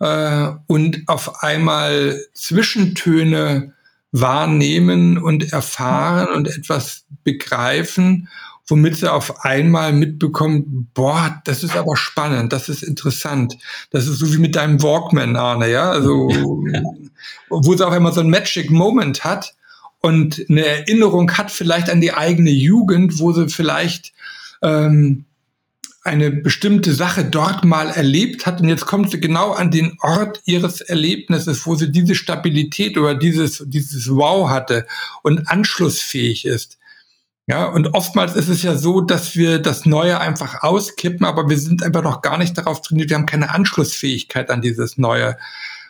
äh, und auf einmal Zwischentöne wahrnehmen und erfahren und etwas begreifen, womit sie auf einmal mitbekommen, boah, das ist aber spannend, das ist interessant. Das ist so wie mit deinem Walkman, Arne, ja, also, wo sie auf einmal so ein Magic Moment hat und eine Erinnerung hat vielleicht an die eigene Jugend, wo sie vielleicht ähm, eine bestimmte Sache dort mal erlebt hat und jetzt kommt sie genau an den Ort ihres Erlebnisses, wo sie diese Stabilität oder dieses, dieses Wow hatte und anschlussfähig ist. Ja, und oftmals ist es ja so, dass wir das Neue einfach auskippen, aber wir sind einfach noch gar nicht darauf trainiert, wir haben keine Anschlussfähigkeit an dieses Neue.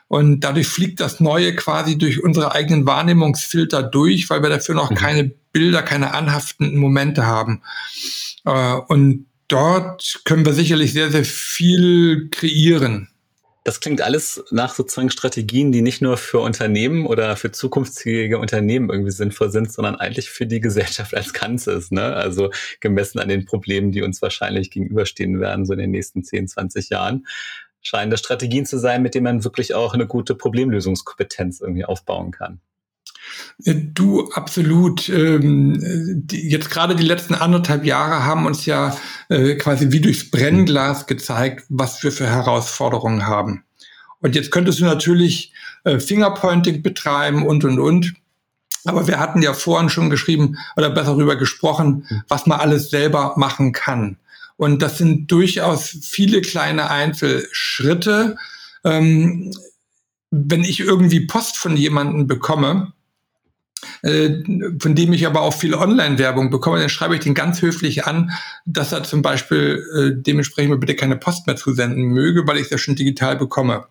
Und dadurch fliegt das Neue quasi durch unsere eigenen Wahrnehmungsfilter durch, weil wir dafür noch mhm. keine Bilder, keine anhaftenden Momente haben. Äh, und dort können wir sicherlich sehr, sehr viel kreieren. Das klingt alles nach sozusagen Strategien, die nicht nur für Unternehmen oder für zukunftsfähige Unternehmen irgendwie sinnvoll sind, sondern eigentlich für die Gesellschaft als Ganzes. Ne? Also gemessen an den Problemen, die uns wahrscheinlich gegenüberstehen werden, so in den nächsten 10, 20 Jahren, scheinen das Strategien zu sein, mit denen man wirklich auch eine gute Problemlösungskompetenz irgendwie aufbauen kann. Äh, du, absolut. Ähm, jetzt gerade die letzten anderthalb Jahre haben uns ja äh, quasi wie durchs Brennglas gezeigt, was wir für Herausforderungen haben. Und jetzt könntest du natürlich äh, Fingerpointing betreiben und, und, und. Aber wir hatten ja vorhin schon geschrieben oder besser darüber gesprochen, was man alles selber machen kann. Und das sind durchaus viele kleine Einzelschritte. Ähm, wenn ich irgendwie Post von jemandem bekomme, von dem ich aber auch viel Online-Werbung bekomme, dann schreibe ich den ganz höflich an, dass er zum Beispiel äh, dementsprechend mir bitte keine Post mehr zusenden möge, weil ich das schon digital bekomme.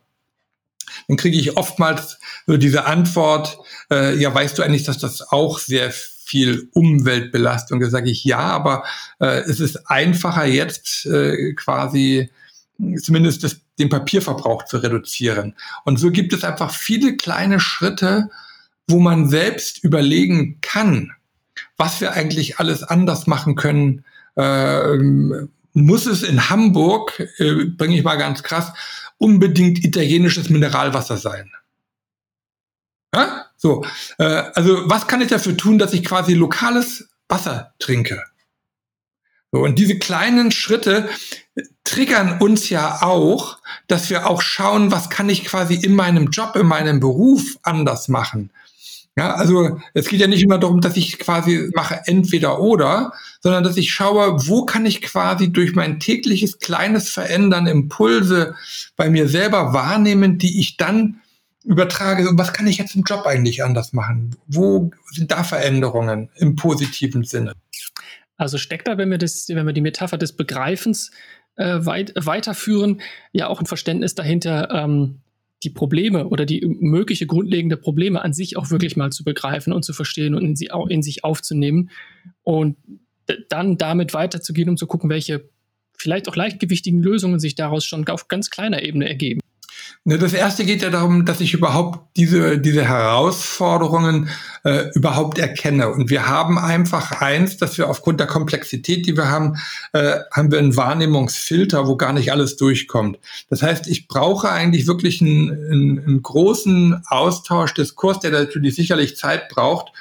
Dann kriege ich oftmals so diese Antwort, äh, ja, weißt du eigentlich, dass das auch sehr viel Umweltbelastung. Da sage ich ja, aber äh, es ist einfacher jetzt äh, quasi zumindest das, den Papierverbrauch zu reduzieren. Und so gibt es einfach viele kleine Schritte, wo man selbst überlegen kann, was wir eigentlich alles anders machen können. Äh, muss es in Hamburg, äh, bringe ich mal ganz krass, unbedingt italienisches Mineralwasser sein? Ja? So, äh, also was kann ich dafür tun, dass ich quasi lokales Wasser trinke? So, und diese kleinen Schritte triggern uns ja auch, dass wir auch schauen, was kann ich quasi in meinem Job, in meinem Beruf anders machen. Ja, also es geht ja nicht immer darum, dass ich quasi mache entweder oder, sondern dass ich schaue, wo kann ich quasi durch mein tägliches kleines Verändern Impulse bei mir selber wahrnehmen, die ich dann übertrage. Was kann ich jetzt im Job eigentlich anders machen? Wo sind da Veränderungen im positiven Sinne? Also steckt da, wenn wir das, wenn wir die Metapher des Begreifens äh, weit, weiterführen, ja auch ein Verständnis dahinter, ähm, die Probleme oder die mögliche grundlegende Probleme an sich auch wirklich mal zu begreifen und zu verstehen und in, sie, in sich aufzunehmen und dann damit weiterzugehen, um zu gucken, welche vielleicht auch leichtgewichtigen Lösungen sich daraus schon auf ganz kleiner Ebene ergeben. Ne, das erste geht ja darum, dass ich überhaupt diese, diese Herausforderungen äh, überhaupt erkenne. Und wir haben einfach eins, dass wir aufgrund der Komplexität, die wir haben, äh, haben wir einen Wahrnehmungsfilter, wo gar nicht alles durchkommt. Das heißt, ich brauche eigentlich wirklich einen, einen, einen großen Austausch, Diskurs, der natürlich sicherlich Zeit braucht,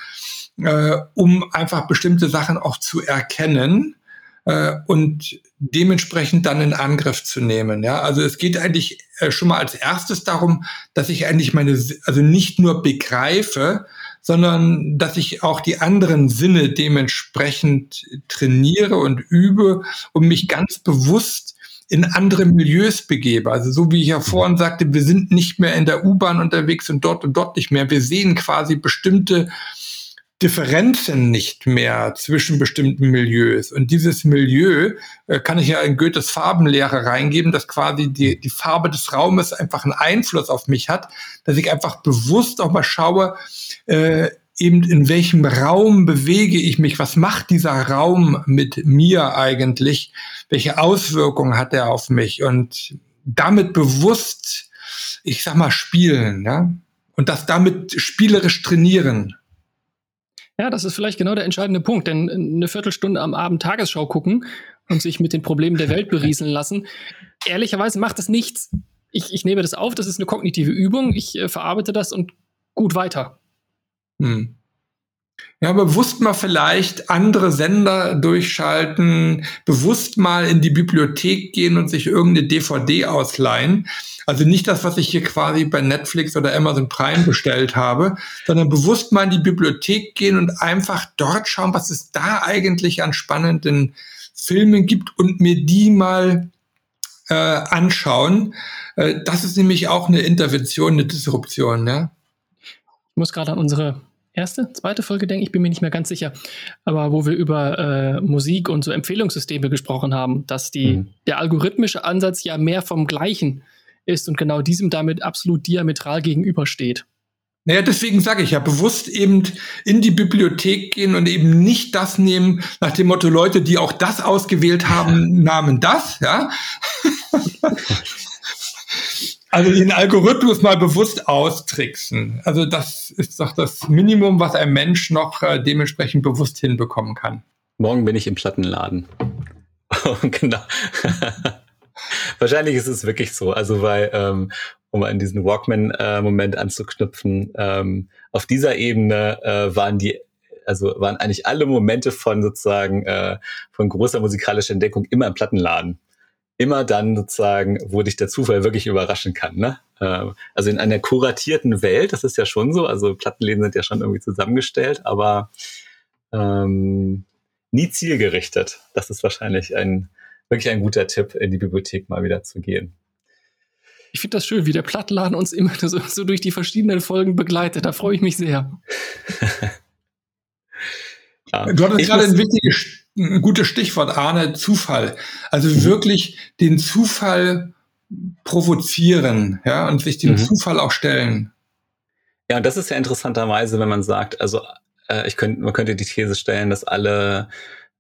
äh, um einfach bestimmte Sachen auch zu erkennen äh, und dementsprechend dann in Angriff zu nehmen. Ja, also es geht eigentlich äh, schon mal als erstes darum, dass ich eigentlich meine, also nicht nur begreife, sondern dass ich auch die anderen Sinne dementsprechend trainiere und übe und mich ganz bewusst in andere Milieus begebe. Also so wie ich ja vorhin sagte, wir sind nicht mehr in der U-Bahn unterwegs und dort und dort nicht mehr. Wir sehen quasi bestimmte Differenzen nicht mehr zwischen bestimmten Milieus. Und dieses Milieu äh, kann ich ja in Goethes Farbenlehre reingeben, dass quasi die, die Farbe des Raumes einfach einen Einfluss auf mich hat, dass ich einfach bewusst auch mal schaue, äh, eben in welchem Raum bewege ich mich, was macht dieser Raum mit mir eigentlich, welche Auswirkungen hat er auf mich und damit bewusst, ich sag mal, spielen, ja und das damit spielerisch trainieren. Ja, das ist vielleicht genau der entscheidende Punkt, denn eine Viertelstunde am Abend Tagesschau gucken und sich mit den Problemen der Welt berieseln lassen, ehrlicherweise macht das nichts. Ich, ich nehme das auf, das ist eine kognitive Übung, ich äh, verarbeite das und gut weiter. Hm. Ja, bewusst mal vielleicht andere Sender durchschalten, bewusst mal in die Bibliothek gehen und sich irgendeine DVD ausleihen. Also nicht das, was ich hier quasi bei Netflix oder Amazon Prime bestellt habe, sondern bewusst mal in die Bibliothek gehen und einfach dort schauen, was es da eigentlich an spannenden Filmen gibt und mir die mal äh, anschauen. Äh, das ist nämlich auch eine Intervention, eine Disruption. Ja? Ich muss gerade an unsere erste, zweite Folge denken, ich bin mir nicht mehr ganz sicher, aber wo wir über äh, Musik und so Empfehlungssysteme gesprochen haben, dass die, mhm. der algorithmische Ansatz ja mehr vom Gleichen ist und genau diesem damit absolut diametral gegenübersteht. Naja, deswegen sage ich ja bewusst eben in die Bibliothek gehen und eben nicht das nehmen nach dem Motto Leute, die auch das ausgewählt haben, nahmen das, ja. Also den Algorithmus mal bewusst austricksen. Also das ist doch das Minimum, was ein Mensch noch äh, dementsprechend bewusst hinbekommen kann. Morgen bin ich im Plattenladen. genau. Wahrscheinlich ist es wirklich so. Also weil, ähm, um an diesen Walkman-Moment äh, anzuknüpfen, ähm, auf dieser Ebene äh, waren die also waren eigentlich alle Momente von sozusagen äh, von großer musikalischer Entdeckung immer im Plattenladen immer dann sozusagen, wo dich der Zufall wirklich überraschen kann. Ne? Ähm, also in einer kuratierten Welt, das ist ja schon so, also Plattenläden sind ja schon irgendwie zusammengestellt, aber ähm, nie zielgerichtet. Das ist wahrscheinlich ein wirklich ein guter Tipp, in die Bibliothek mal wieder zu gehen. Ich finde das schön, wie der Plattenladen uns immer so, so durch die verschiedenen Folgen begleitet. Da freue ich mich sehr. ja. Du hattest gerade ein wichtiges ein gutes Stichwort, Arne, Zufall. Also mhm. wirklich den Zufall provozieren, ja, und sich dem mhm. Zufall auch stellen. Ja, und das ist ja interessanterweise, wenn man sagt, also äh, ich könnte, man könnte die These stellen, dass alle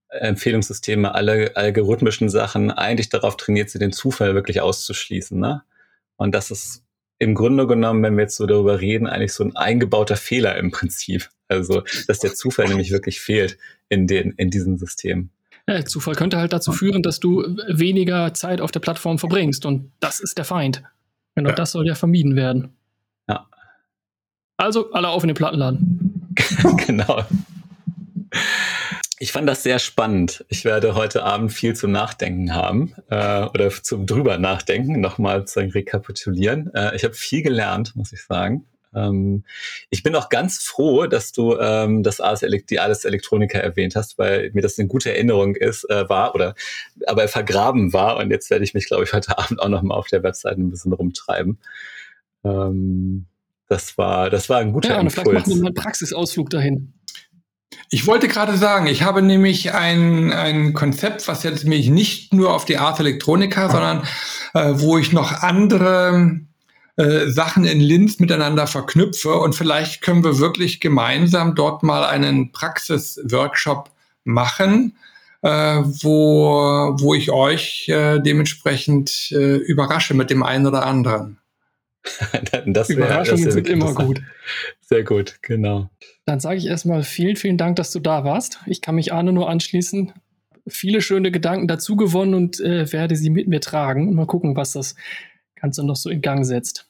Empfehlungssysteme, alle algorithmischen Sachen eigentlich darauf trainiert sind, den Zufall wirklich auszuschließen. Ne? Und das ist im Grunde genommen, wenn wir jetzt so darüber reden, eigentlich so ein eingebauter Fehler im Prinzip. Also, dass der Zufall nämlich wirklich fehlt in, den, in diesem System. Ja, Zufall könnte halt dazu führen, dass du weniger Zeit auf der Plattform verbringst. Und das ist der Feind. Genau ja. das soll ja vermieden werden. Ja. Also, alle auf in den Plattenladen. genau. Ich fand das sehr spannend. Ich werde heute Abend viel zum Nachdenken haben äh, oder zum drüber nachdenken, nochmal zu rekapitulieren. Äh, ich habe viel gelernt, muss ich sagen. Ähm, ich bin auch ganz froh, dass du ähm, das Ars die Alles Elektronika erwähnt hast, weil mir das eine gute Erinnerung ist, äh, war oder aber vergraben war. Und jetzt werde ich mich, glaube ich, heute Abend auch nochmal auf der Webseite ein bisschen rumtreiben. Ähm, das war, das war ein guter ja, und Impuls. Vielleicht machen wir mal einen Praxisausflug dahin. Ich wollte gerade sagen, ich habe nämlich ein, ein Konzept, was jetzt mich nicht nur auf die Art Elektronika, sondern äh, wo ich noch andere äh, Sachen in Linz miteinander verknüpfe und vielleicht können wir wirklich gemeinsam dort mal einen Praxisworkshop machen, äh, wo, wo ich euch äh, dementsprechend äh, überrasche mit dem einen oder anderen. das wär, Überraschungen das sind immer gut. Sehr gut, genau. Dann sage ich erstmal vielen, vielen Dank, dass du da warst. Ich kann mich Arne nur anschließen. Viele schöne Gedanken dazu gewonnen und äh, werde sie mit mir tragen und mal gucken, was das Ganze noch so in Gang setzt.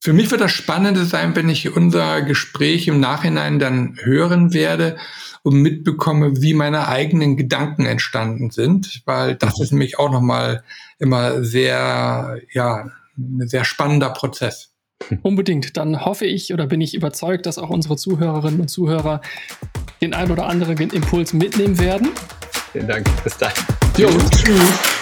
Für mich wird das Spannende sein, wenn ich unser Gespräch im Nachhinein dann hören werde und mitbekomme, wie meine eigenen Gedanken entstanden sind, weil das ist nämlich auch nochmal immer sehr, ja, ein sehr spannender Prozess. Unbedingt. Dann hoffe ich oder bin ich überzeugt, dass auch unsere Zuhörerinnen und Zuhörer den ein oder anderen Impuls mitnehmen werden. Vielen Dank. Bis dann. Jo, tschüss.